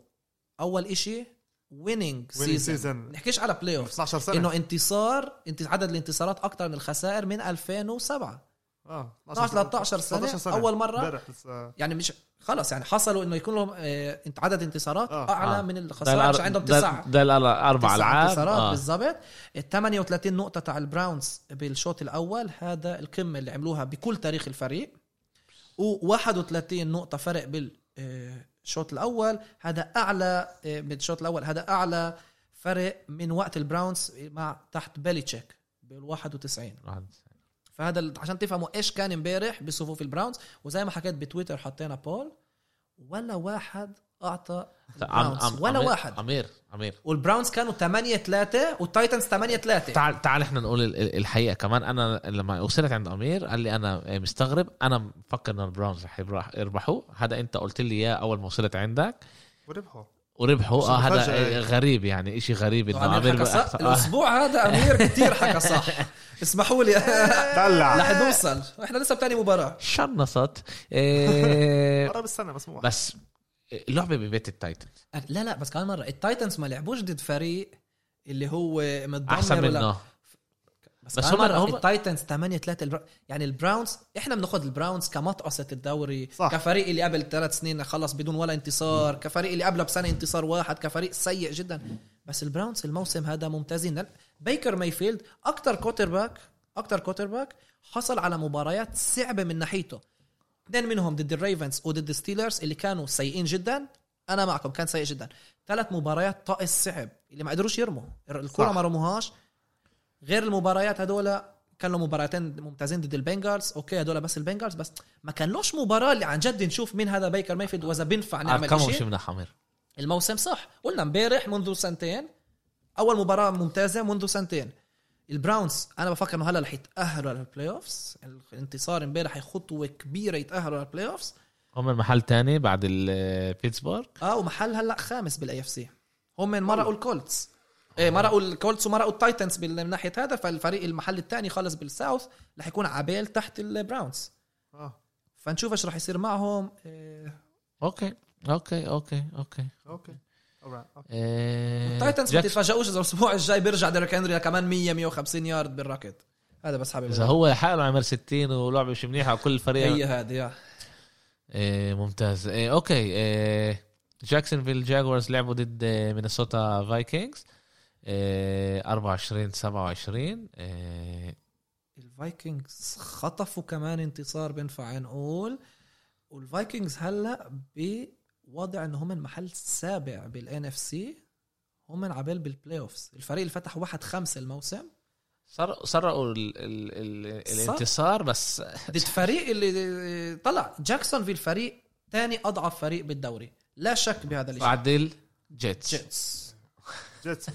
أول إشي winning season نحكيش على playoff 12 سنة. إنه انتصار انت عدد الانتصارات أكثر من الخسائر من 2007 آه 12 13 سنة, سنة. أول مرة. يعني مش خلص يعني حصلوا إنه يكون لهم آه عدد انتصارات آه. أعلى آه. من الخسائر عشان عندهم تسع ده أربع العاب. انتصارات آه. بالضبط. ال 38 نقطة تاع البراونز بالشوط الأول هذا القمة اللي عملوها بكل تاريخ الفريق. و31 نقطة فرق بالشوط الأول. هذا أعلى آه، بالشوط الأول هذا أعلى فرق من وقت البراونز مع تحت بيليتشيك بال 91 فهذا عشان تفهموا إيش كان امبارح بصفوف البراونز وزي ما حكيت بتويتر حطينا poll ولا واحد أعطى البراونز ولا أمير واحد. أمير أمير. والبراونز كانوا 8 3 والتايتنز 8 3 تعال تعال إحنا نقول الحقيقة. كمان أنا لما وصلت عند أمير قال لي أنا مستغرب أنا مفكر إن البراونز رح يربحوا هذا أنت قلت لي إياه أول ما وصلت عندك. وربحوا وربحوا. آه هذا غريب يعني إشي غريب إنه أمير صح. الأسبوع هذا أمير كثير حكى صح. اسمحوا لي. طلع. رح نوصل. إحنا لسه بتاني مباراة. شنصت. إيه قرب السنة مسموح بس اللعبه ببيت التايتنز. لا لا بس كمان مرة. التايتنز ما لعبوش ضد فريق اللي هو متدمر أحسن منه. بس, بس هم هم التايتنز 8 3 البرا... يعني البراونز إحنا بناخذ البراونز كمطقسه الدوري صح. كفريق اللي قبل ثلاث سنين خلص بدون ولا انتصار م. كفريق اللي قبله بسنة انتصار واحد كفريق سيء جدا. بس البراونز الموسم هذا ممتازين. بيكر مايفيلد أكثر quarterback أكثر quarterback حصل على مباريات صعبة من ناحيته. اثنين منهم ضد الريفنز وضد الستيلرز اللي كانوا سيئين جدا. أنا معكم كان سيء جدا. ثلاث مباريات طقس صعب اللي ما قدروش يرموا. الكرة ما رموهاش. غير المباريات هدول كان له مباراتين ممتازين ضد البنجرز أوكي هدول بس البنجرز بس ما كان لوش مباراة اللي عن جد نشوف مين هذا بيكر مايفيلد وإذا بينفع نعمل شيء. شفنا حمير. الموسم صح. قلنا امبارح منذ سنتين أول مباراة ممتازة منذ سنتين. البراونز أنا بفكر إنه هلا رح يتأهلوا لل playoffs الانتصار امبارح هي خطوة كبيرة يتأهلوا لل playoffs هم المحل تاني بعد البيتسبورغ آه ومحل هلا خامس بال AFC هم مرقوا الكولتس إيه مرقوا الكولتس ومرقوا التايتنز من ناحية هذا فالفريق المحل الثاني خالص بالساوث رح يكون عبيل تحت البراونز آه. فنشوف إيش رح يصير معهم. إيه. أوكي أوكي أوكي أوكي. أوكي. التايتنز ما تتفاجئوش إذا الأسبوع الجاي بيرجع ديريك هنري كمان 100 150 يارد بالراكت. هذا بس حابب إذا هو حاله عمل 60 ولعبة مش منيحة وكل الفريق. هي هذه إيه ممتاز. إيه أوكي. إيه جاكسونفيل جاكوارز لعبوا ضد مينيسوتا فايكنجز. 24 27 الفايكنجز خطفوا كمان انتصار بينفع نقول والفايكنجز هلأ بوضع إن هم المحل السابع بال NFC هم عبال بال playoffs الفريق اللي فتح واحد خمسة الموسم. سرقوا ال ال ال الانتصار بس ضد فريق اللي طلع. جاكسونفيل الفريق ثاني أضعف فريق بالدوري. لا شك بهذا الشيء بعدل جيتس جيتس جيتس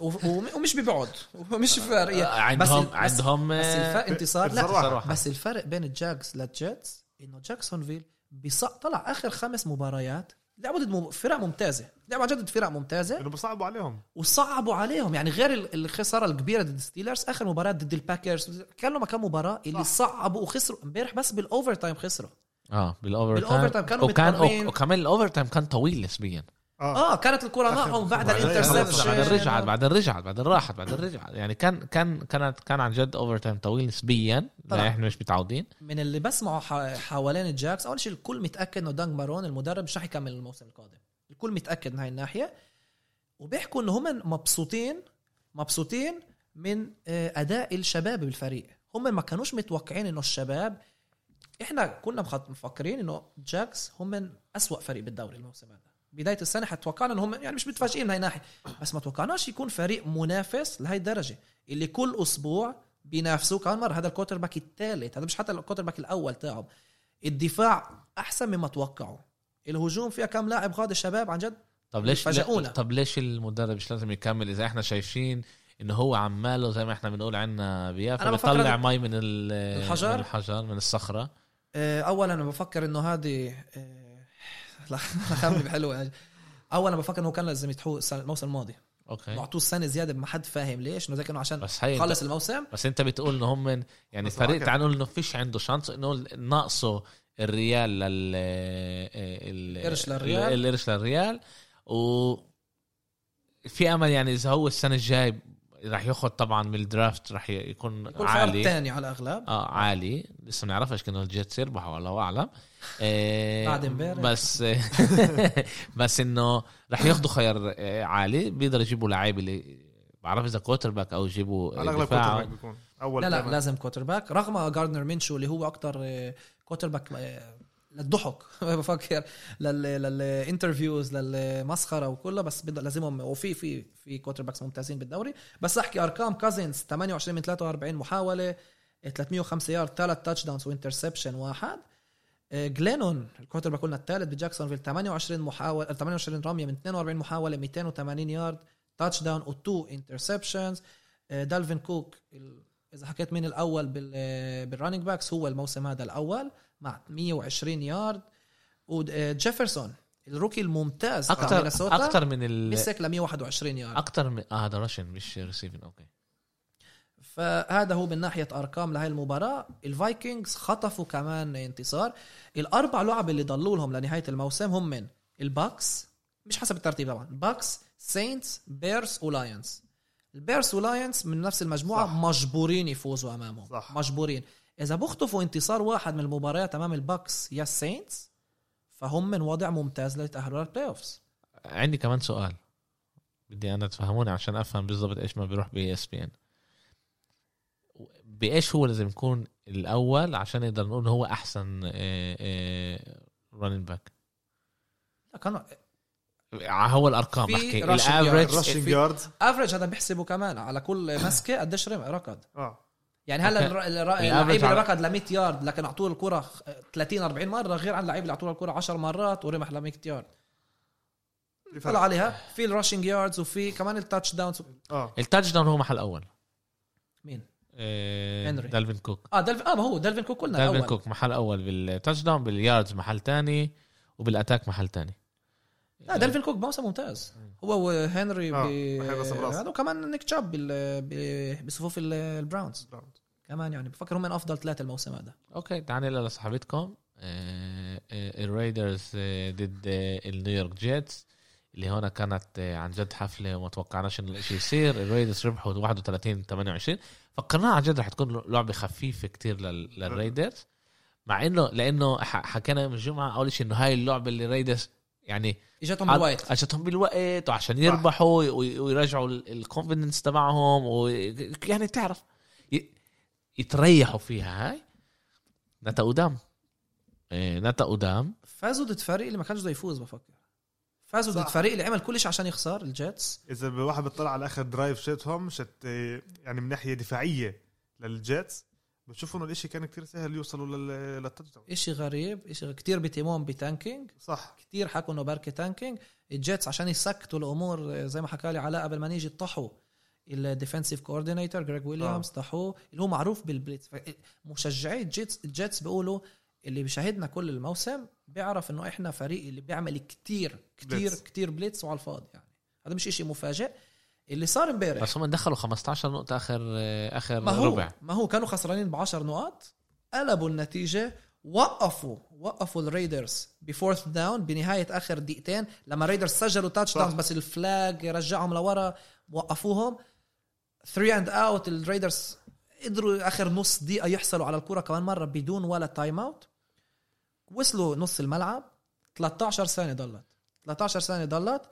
ومش ببعد ومش فارقه آه، عندهم بس- عندهم بس آه، الفرق انتصار لا. بس الفرق بين الجاكس للجيتس إنه جاكسونفيل بص... طلع آخر خمس مباريات لعبوا ضد فرق ممتازة. لعبوا جد ضد فرق ممتازة. إنه بصعبوا عليهم. وصعبوا عليهم. يعني غير ال- الخسارة الكبيرة ضد الستيلرز آخر مباراة ضد الباكرز كان لهم كم مباراة اللي صح. صعبوا وخسروا امبارح بس بال overtime خسروا. آه بال over بال overtime time كانوا وكان. وكمان ال overtime كان طويل نسبيا. آه. آه كانت الكرة معهم بعد ال interception بعدين رجعت بعدين رجعت بعدين راحت بعدين رجعت يعني كان كان كانت كان عن جد overtime طويل نسبيا طبعاً. إحنا مش متعودين. من اللي بسمعه حوالين الجاكس أول شيء الكل متأكد إنه داج مارون المدرب مش رح يكمل الموسم القادم. الكل متأكد من هاي الناحية. وبيحكوا إنه هم مبسوطين مبسوطين من آه، أداء الشباب بالفريق. هم ما كانوش متوقعين إنه الشباب إحنا كنا مفكرين إنه جاكس هم أسوأ فريق بالدوري الموسم هذا. بداية السنة حتوقعنا إنهم يعني مش متفاجئين من هاي الناحيه بس ما توقعناش يكون فريق منافس لهي الدرجة اللي كل أسبوع بينافسوا كمان مره هذا ال quarterback الثالث هذا مش حتى ال quarterback الأول تاعهم. الدفاع أحسن مما توقعوا. الهجوم فيها كم لاعب غاد الشباب عن جد؟ طب ليش فاجئونا. لا طب ليش المدرب مش لازم يكمل؟ إذا إحنا شايفين إنه هو عماله زي ما إحنا بنقول عنا بيافا بيطلع مي من ال- الحجر؟ من الحجر من الصخرة. آه، اولا أنا بفكر إنه هذه آه، لا خمن حلوة يعني اولا بفكر إنه كان لازم يتحول الموسم الماضي. أوكي. اعطوه السنة زيادة ما حد فاهم ليش إنه زي كأنه عشان بس خلص الموسم. بس أنت بتقول إنه هم من يعني فريق تعال نقول إنه فيش عنده chance إنه ناقصه الريال لل ال- القرش للريال. القرش للريال. و في أمل يعني إذا هو السنة الجاي راح ياخذ طبعا من ال draft راح يكون يكون عالي. ثاني على الأغلب. آه عالي. لسه ما نعرفش كأنه الجيتس يربحوا الله أعلم. آه بعد امبارح. بس بس إنه راح ياخذوا خيار آه، عالي. بيقدر يجيبوا لعيب اللي بعرف إذا quarterback أو يجيبوا على الأغلب. quarterback بيكون. أول لا لا دايماً. لازم quarterback رغم جاردنر مينشو اللي هو أكتر quarterback للضحك. بفكر لل- لل interviews للمسخرة وكله بس لازمهم وفي في في quarterbacks ممتازين بالدوري. بس أحكي أرقام. كازنز 28 من 43 محاولة 305 يارد ثلاث touchdowns و interception واحد. آه، جلينون ال quarterback قلنا الثالث بجاكسونفيل 28 محاولة 28 رمية من 42 محاولة 280 yard touchdown و2 interceptions دالفين كوك إذا حكيت مين الأول بال بال running backs هو الموسم هذا الأول. مع 120 يارد وجيفرسون ال rookie الممتاز أكثر أكثر من ال مسك ل 121 يارد أكثر من آه هذا rushing مش receiving أوكي. فهذا هو من ناحية أرقام لهي المباراة. الفايكنجز خطفوا كمان انتصار. الأربع لعب اللي ضلوا لهم لنهاية الموسم هم من الباكس مش حسب الترتيب طبعا باكس ساينتس بيرز ولاينز. البيرز ولاينز من نفس المجموعة. صح. مجبورين يفوزوا أمامهم. صح. مجبورين. إذا بخطفوا انتصار واحد من المباريات امام الباكس يا الساينتس فهم من وضع ممتاز ليتاهلوا لل playoffs عندي كمان سؤال. بدي أنا تفهموني عشان أفهم بالضبط إيش ما بيروح بي ESPN. بإيش هو لازم يكون الأول عشان نقدر نقول هو أحسن running back كانوا هو الأرقام. بحكي. ال average rushing في- yard average هذا بيحسبوا كمان على كل مسكة قديش ركض. آه. يعني هلا ال average اللعيب اللي ركض ل 100 يارد لكن أعطوه الكرة 30 40 مرة غير عن اللعيب اللي أعطوه الكرة 10 مرات ورمح ل 100 يارد. طلع عليها. في ال rushing yards وفي كمان ال touchdowns آه. ال touchdown هو محل أول. مين؟ آه، هنري. دالفين كوك آه دالفين آه ما هو. دالفين كوك قلنا دالفين كوك محل أول بال touchdown بال yards محل تاني وبال attack محل تاني. لا دلفين كوك موسم ممتاز. هو وهنري آه، ب-. هذا وكمان نيك تشاب بصفوف ال- ال Browns كمان يعني بفكر هم من أفضل ثلاثة الموسم هذا. أوكي تعال نقل لصاحبتكم. آه، آه، ال Raiders آه، ضد ال New York Jets اللي هنا كانت عن جد حفلة وما توقعناش انه الإشي يصير. ال Raiders ربحوا 31 28 فكرناها عن جد رح تكون لعبة خفيفة كتير لل- لل Raiders. مع إنه لأنه حكينا يوم الجمعه أول شيء إنه هاي اللعبة اللي ال Raiders يعني اجتهم بالوايت اجتهم بالوقت وعشان يربحوا وي- ويرجعوا ال confidence تبعهم ويعني تعرف يتريحوا فيها هاي؟ نتا قدام. إيه، نتا قدام. فازوا ضد فريق اللي ما كانش بده يفوز بفكر. فازوا ضد. فريق اللي عمل كل شيء عشان يخسر ال Jets. إذا الواحد بيطلع على آخر drive شتهم شت يعني من ناحية دفاعية لل Jets بشوف إنه الإشي كان كتير سهل يوصلوا لل- لل touchdown إشي غريب إشي كتير بيتهمون ب tanking. صح. كتير حكوا إنه بركي tanking. ال Jets عشان يسكتوا الأمور زي ما حكى لي علاء قبل ما نيجي الطحوا ال defensive coordinator جريج ويليامز طاحوه اللي هو معروف بال blitz مشجعي ال Jets ال Jets بيقولوا اللي بيشاهدنا كل الموسم بيعرف إنه إحنا فريق اللي بيعمل كتير كتير blitz. كتير blitz وعلى الفاضي يعني. هذا مش إشي مفاجئ. اللي صار امبارح. بس هم دخلوا 15 نقطة آخر آخر ما هو ربع. ما هو كانوا خسرانين ب 10 نقاط قلبوا النتيجة وقفوا وقفوا ال Raiders ب fourth down بنهاية آخر دقيقتين. لما ال Raiders سجلوا touch صح. down بس ال flag رجعهم لورا وقفوهم. 3 and out ال Raiders قدروا آخر نص دقيقة يحصلوا على الكره كمان مرة بدون ولا timeout وصلوا نص الملعب. 13 ثانية ضلت. 13 ثانية ضلت.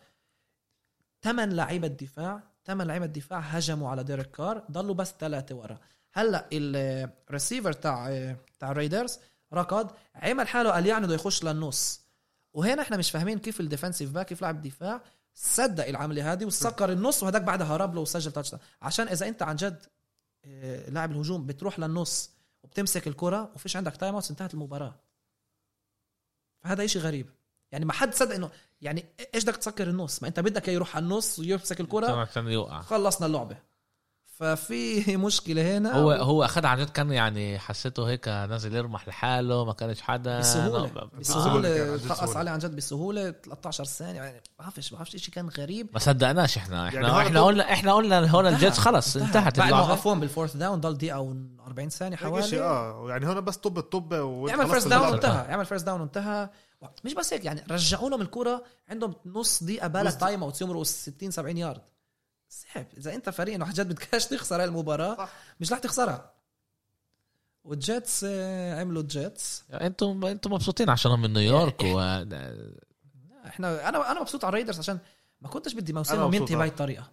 ثمان لعيبة دفاع ثمان لعيبة دفاع هجموا على ديريك كار ضلوا بس ثلاثة ورا. هلأ الريسيفر تاع تاع ال Raiders ركض. عمل حاله قال يعني بده يخش للنص. وهنا إحنا مش فاهمين كيف ال defensive back كيف لاعب دفاع. صدق العملة هذه وسكر النص وهداك بعدها هرب له وسجل touch. عشان إذا أنت عن جد آه، لاعب الهجوم بتروح للنص وبتمسك الكرة وفيش عندك timeout انتهت المباراة. فهذا إشي غريب. يعني ما حد صدق إنه يعني إيش بدك تسكر النص؟ ما أنت بدك يروح على النص ويمسك الكرة؟ عشان يوقع. خلصنا اللعبة. ففي مشكلة هنا. هو هو أخذ عن جد كان يعني حسيته هيك نازل يرمح لحاله ما كانش حدا. بسهولة بسهولة. سهولة. عليه عن جد بسهولة. 13 ثانية يعني ما بعرفش ما بعرفش شيء كان غريب. ما صدقناش إحنا. إحنا يعني إحنا قلنا إحنا قلنا هون انتهى. ال Jets خلص انتهت بعد ما وقفوهم بال fourth down ضل دقيقة و40 ثانية حوالي. آه يعني هون بس طب الطب يعمل فيرست داون وانتهى يعمل فيرست داون وانتهى. مش بس هيك يعني رجعوا لهم الكرة عندهم نص دقيقة بلا timeout يمرقوا 60 70 يارد صعب. إذا أنت فريق إنه عن جد بدكش تخسر هاي المباراة صح. مش رح تخسرها. وال Jets آه، عملوا ال Jets. أنتم أنتم مبسوطين عشانهم من نيويورك و إحنا أنا أنا مبسوط على ال Raiders عشان ما كنتش بدي مبسوط ينتهي آه. بهاي الطريقة.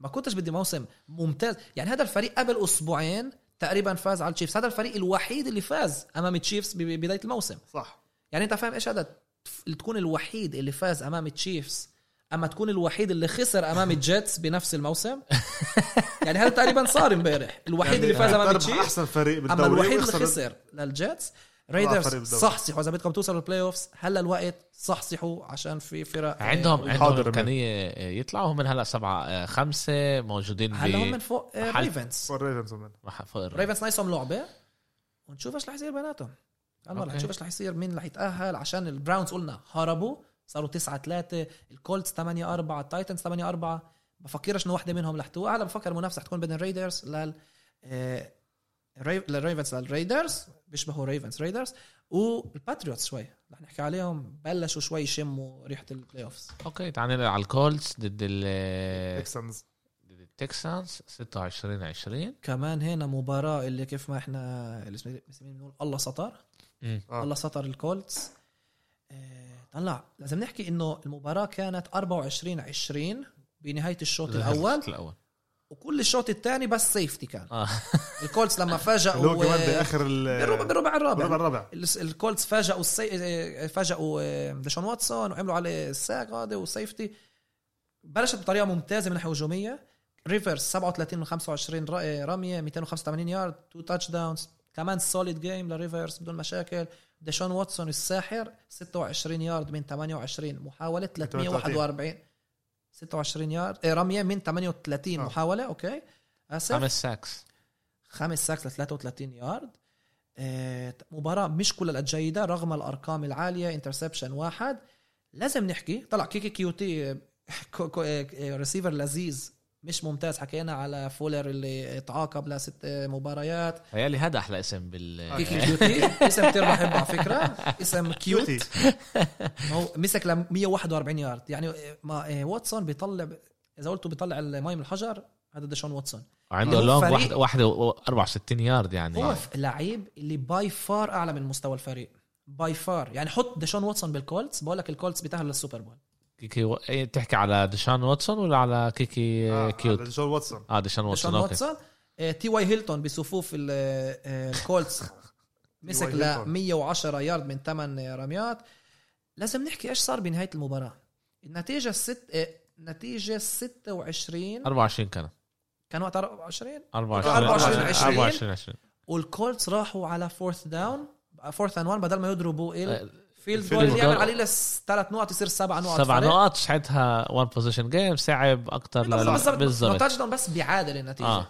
ما كنتش بدي موسم ممتاز. يعني هذا الفريق قبل أسبوعين تقريبا فاز على ال Chiefs هذا الفريق الوحيد اللي فاز أمام ال Chiefs ببداية الموسم. صح. يعني أنت فاهم إيش هذا تكون الوحيد اللي فاز أمام ال Chiefs أما تكون الوحيد اللي خسر أمام ال Jets بنفس الموسم؟ يعني هذا تقريبا صار امبارح. الوحيد اللي فاز أمام ال Chiefs أحسن فريق بالدوري. أما الوحيد اللي خسر لل Jets Raiders. صحصحوا. إذا بدكم توصلوا ال playoffs هلا الوقت صحصحوا عشان في فرق عندهم آه، عندهم إمكانية يطلعوا هم من هلا سبعة آه، خمسة موجودين هلا هم من فوق. Ravens وال Ravens كمان. فوق الر- Ravens ناقصهم لعبة. ونشوف إيش رح يصير بيناتهم. الله رح. نشوف إيش رح يصير مين رح يتأهل عشان ال Browns قلنا هربوا. صاروا 9 3 ال Colts 8 4 ال Titans 8 4 بفكرش إنه واحدة منهم رح توقع. هلا بفكر المنافسه رح تكون بين ال Raiders لل آه، لل Ravens لل Raiders. بيشبهوا Ravens Raiders. وال Patriots شوي. رح نحكي عليهم. بلشوا شوي يشموا ريحة ال playoffs أوكي تعال نلعب على ال Colts ضد ال Texans ضد ال Texans 26 20 كمان هنا مباراة اللي كيف ما إحنا اللي اسمه- اسمه بنقول؟ الله مم. آه. الله سطر ال Colts. آه، طلع. لازم نحكي إنه المباراة كانت 24 20 بنهاية الشوط الأول. الأول. وكل الشوط الثاني بس safety كان. آه. ال Colts لما اللي هو فاجئوا كمان آه، بآخر ال- بالربع بالربع بالربع الرابع. الرابع. الس- ال Colts فاجئوا السي... آه، فاجئوا آه، ديشون واتسون وعملوا عليه ال sack هذا و safety بلشت بطريقة ممتازة من ناحية هجومية. ريفرز 37 من 25 ر- آه، رمية 285 يارد two touchdowns كمان solid game لريفرز بدون مشاكل. ديشون واتسون الساحر 26 يارد من 28 محاولة 341 26 يارد. آه، رمية من 38 آه. محاولة أوكي. آسف. خمس sacks. خمس sacks ل 33 يارد. آه، مباراة مش كلها جيدة رغم الأرقام العالية interception واحد. لازم نحكي. طلع كيكي كيوتي آه، كو- كو- آه، آه، ريسيفر لذيذ. مش ممتاز. حكينا على فولر اللي تعاقب لست مباريات. هيالي هذا أحلى اسم بال كيكي كيوتي اسم كتير بحبه على فكرة. اسم cute كيوتي هو مسك ل 141 يارد يعني ما آه، واتسون بيطلع إذا قلتوا بيطلع المي من الحجر هذا ديشون واتسون. عنده long واحد واحدة 64 يارد يعني. هو لعيب اللي by far أعلى من مستوى الفريق. by far يعني حط ديشون واتسون بال Colts. بقول لك ال Colts بيتاهل لل Super Bowl. كيكي و... إيه، تحكي على ديشان واتسون ولا على كيكي آه، cute؟ على جون واتسون. آه ديشان واتسون okay. واتسون. آه، تي واي هيلتون بصفوف ال- آه، ال Colts. مسك ل هيلتون. 110 يارد من 8 رميات. لازم نحكي إيش صار بنهاية المباراة. النتيجة الست آه، نتيجه 26 24 كانت. كان وقت 24 24 24 20. 24 20 وال Colts راحوا على fourth down fourth and 1 بدل ما يضربوا ال field goal اللي. يعمل عليه لس ثلاث نقط يصير سبع نقط. سبع. نقط ساعتها one possession game صعب بالضبط. بالضبط touchdown بس بيعادل النتيجه آه.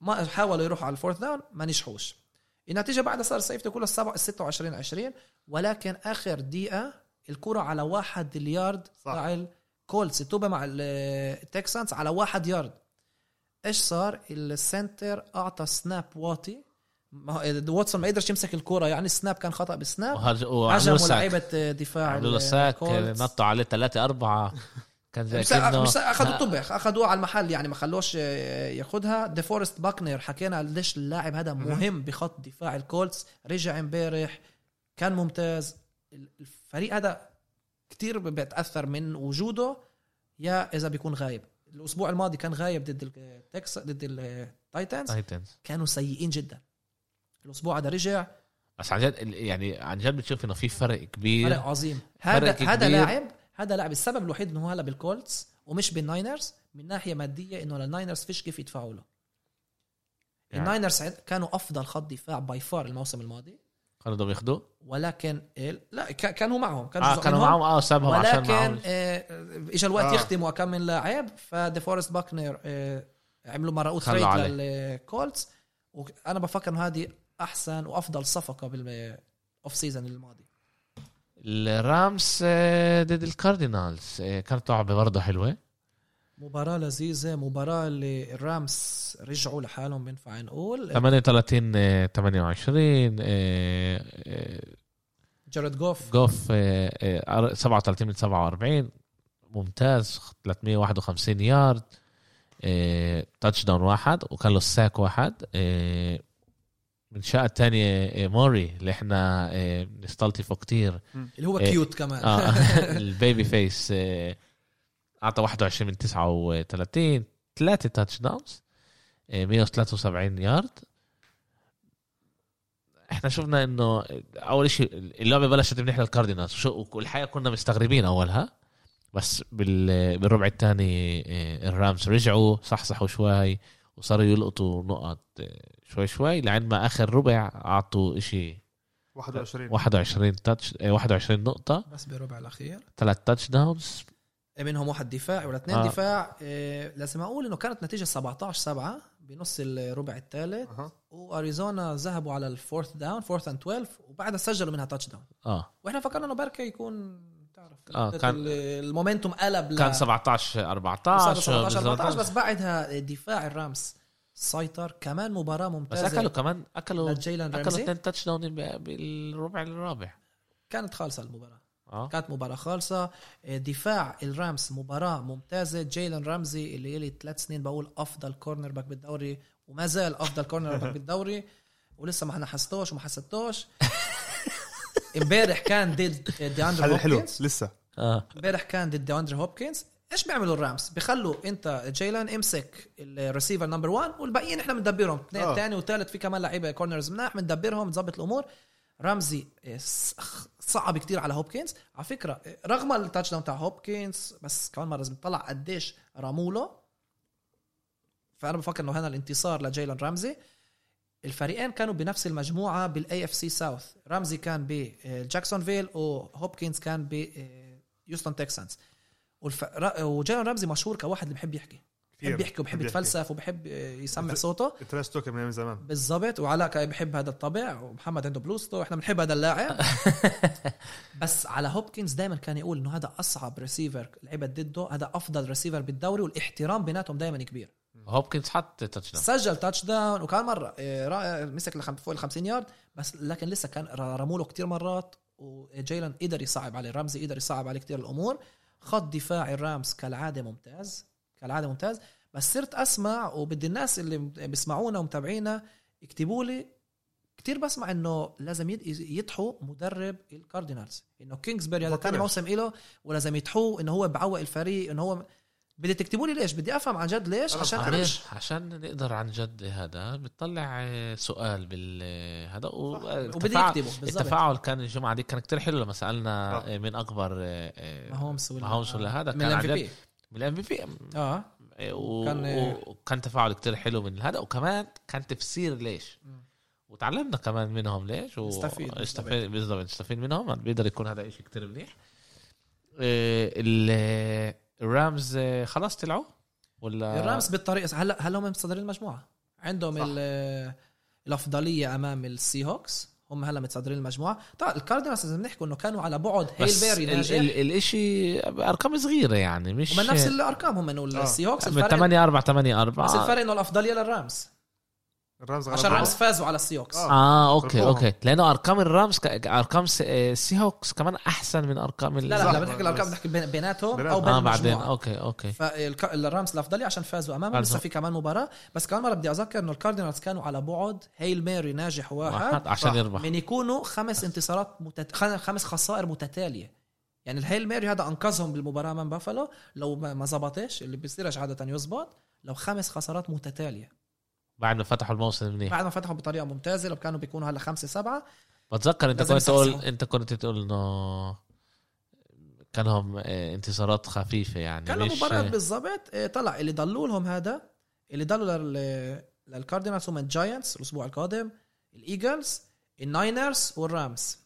ما حاولوا يروحوا على ال fourth down ما نجحوش. النتيجة بعدها صار safety كله 7 26 20 ولكن آخر دقيقة الكرة على واحد اليارد صح. تاع ال Colts توبا مع ال- ال Texans على واحد يارد. إيش صار؟ ال center أعطى snap واطي. ما هو- واتسون ما قدرش يمسك الكره يعني ال snap كان خطأ بال snap. هجموا sack. لعيبة دفاع عملوا له sack. نطوا عليه ثلاثة أربعة. كان زي مش كأنه مش أخذوا الطبخ أخذوه على المحل يعني ما خلوش آه، ياخدها ديفورست باكنر حكينا ليش اللاعب هذا مهم. بخط دفاع ال Colts. رجع امبارح كان ممتاز. الفريق هذا كتير بيتأثر من وجوده يا إذا بيكون غايب. الأسبوع الماضي كان غايب ضد ال Tex ضد ال Titans Titans كانوا سيئين جدا. الأسبوع هذا رجع. بس عن جد يعني عن جد بتشوف انه في فرق كبير. فرق عظيم. هذا فرق هذا كبير. لاعب هذا لاعب السبب الوحيد إنه هو هلا بال Colts ومش بال Niners من ناحية مادية إنه لل Niners فيش كيف يدفعوا له. يعني- ال Niners كانوا أفضل خط دفاع by far الموسم الماضي. كانوا بدهم ياخذوه ولكن ال- لا ك- كانوا معهم. كانوا آه جزء كانوا. معهم. آه سابهم عشان ولكن معهم. آه، اجى الوقت آه. يختموا كم من لاعب فديفورست باكنر آه، عملوا خلوا trade. لل Colts. وأنا بفكر إنه هذه أحسن وأفضل صفقة بال off-season الماضي. ال Rams آه، ضد ال Cardinals آه، كانت لعبة برضه حلوة. مباراة لذيذة مباراة اللي ال Rams رجعوا لحالهم بينفع نقول 38 آه، 28 آه، آه، جارد جوف. جوف آه، آه، 37 من 47 ممتاز 351 yard touchdown واحد وكان له ال sack واحد من شاء الثانية آه، موري اللي إحنا آه، بنستلطفه كتير. اللي هو إيه. cute كمان. آه ال baby face آه، أعطى 21 من 39 ثلاثة touchdowns 173 يارد إحنا شفنا إنه أول شيء اللعبة بلشت منيح لل Cardinals والحقيقة كنا مستغربين أولها بس بال- بالربع الثاني ال Rams رجعوا صحصحوا شوي وصاروا يلقطوا نقط آه، شوي شوي لعند ما آخر ربع أعطوا إشي 21 21 touch آه، 21 نقطة. بس بربع الأخير. ثلاث touchdowns منهم واحد دفاع ولا اثنين آه. آه. دفاع. إيه لازم أقول إنه كانت نتيجة 17 7 بنص الربع الثالث. أها. وأريزونا ذهبوا على ال fourth down fourth and 12 وبعدها سجلوا منها touchdown آه. وإحنا فكرنا إنه بركة يكون تعرف آه، كان- ال- ال momentum قلب ل- كان 17 وصار 14 17 14 بس بعدها دفاع ال Rams سيطر كمان مباراة بس ممتازة. أكلوا كمان اكلوا لجيلان أكلوا اثنين touchdown بالربع الرابع. كانت خالصة المباراة. آه. كانت مباراة خالصة. دفاع ال Rams مباراة ممتازة. جيلان رامزي اللي لي ثلاث سنين بقول أفضل cornerback بالدوري وما زال أفضل cornerback بالدوري ولسه ما حسيتوش وما حسيتوش امبارح كان ضد دياندر هذا حلو هوبكنز لسه. آه. امبارح كان ضد دياندر هوبكنز إيش بيعملوا ال Rams؟ بخلوا أنت جيلان امسك ال receiver number 1 والباقيين إحنا بندبرهم. اثنين آه. ثاني وثالث في كمان لعيبة corners مناح بندبرهم بنظبط الأمور. رمزي ص- صعب كتير على هوبكنز. على فكرة إيه، رغم ال touchdown تاع هوبكنز بس كمان مرة لازم نطلع قديش رموله فأنا بفكر إنه هنا الانتصار لجيلان رامزي الفريقين كانوا بنفس المجموعة بال AFC South رامزي كان بجاكسونفيل وهوبكنز كان بهيوستن Texans والف... وجيلان رامزي مشهور كواحد اللي بحب يحكي. بحب يحكي وبحب. يتفلسف وبحب يسمع صوته. trash talk من زمان. بالضبط. وعلاء بحب هذا الطبع ومحمد عنده بلوزته إحنا بنحب هذا اللاعب. بس على هوبكنز دائما كان يقول إنه هذا أصعب ريسيفر لعبت ضده. هذا أفضل ريسيفر بالدوري. والاحترام بيناتهم دائما كبير. هوبكنز حط touchdown سجل touchdown وكان مرة. إيه، را- مسك فوق ال 50 يارد بس لكن لسه كان رموله كتير مرات. وجيلان قدر يصعب عليه. رمزي قدر يصعب عليه كتير الأمور. خط دفاع ال Rams كالعادة ممتاز كالعادة ممتاز بس صرت أسمع وبدي الناس اللي بيسمعونا ومتابعينا يكتبوا لي كتير بسمع إنه لازم يدحوا مدرب ال Cardinals إنه كينجزبري هذا ثاني. موسم له ولازم يدحوه إنه هو بعوق الفريق إنه هو بدي تكتبوا لي ليش؟ بدي افهم عن جد ليش عشان. أنا عشان نقدر عن جد هذا بتطلع آه، سؤال بال هذا و- وبدي التفاعل- يكتبوا بالضبط. التفاعل كان الجمعه دي كان كتير حلو لما سألنا آه. آه، من أكبر آه، آه، ماهومس ولا ماهومس ولا هذا من كان الام عن في من الام في بي. آه. و- كان- وكان تفاعل كتير حلو من هذا وكمان كان تفسير ليش. وتعلمنا كمان منهم ليش نستفيد، نستفيد. بالضبط نستفيد منهم بيقدر يكون هذا إشي كتير منيح. إيه، ال- الرامز إيه، خلاص طلعوا؟ ولا الرامز بالطريقة هلا هلا هم متصدرين المجموعة. عندهم الأفضلية أمام السي هوكس هم هلا متصدرين المجموعة. طبعا الكاردينالز لازم نحكوا إنه كانوا على بعد. هيل بس بيري ال- ناجح. ال- الإشي أرقام صغيرة يعني مش هم نفس الأرقام هم إنه آه. السي هوكس من الفرق 8 4 8 4 بس الفرق إنه الأفضلية للرامز. الرامز عشان. الرامز فازوا على السي هوكس آه. آه أوكي. أوكي لأنه أرقام الرامز ك... أرقام س- آه، سي هوكس كمان أحسن من أرقام ال... لا لا صح. لا بنحكي الأرقام بنحكي بين- بيناتهم بيناتهم. أو بين آه بعدين أوكي أوكي فالرامز الافضليه عشان فازوا أمامهم. لسه في كمان مباراة بس كمان مره بدي أذكر إنه الكاردينالز كانوا على بعد Hail Mary ناجح واحد, واحد عشان. يربح من يكونوا خمس انتصارات متت... خ- خمس خسائر متتالية يعني ال Hail Mary هذا أنقذهم بالمباراة أمام بافالو لو ما ما زبطش اللي بيصيرش عادة يزبط لو خمس خسارات متتالية بعد ما فتحوا الموسم منيح. بعد ما فتحوا بطريقة ممتازة لو كانوا بيكونوا هلا خمسة سبعة بتذكر انت كنت تقول. انت كنت تقول انه كانهم آه، انتصارات خفيفة يعني كانوا مش مباراه بالضبط إيه، طلع اللي ضلوا لهم هذا اللي ضلوا لل... للكاردينالز هم الجاينتس الأسبوع القادم الايجلز الناينرز والرامز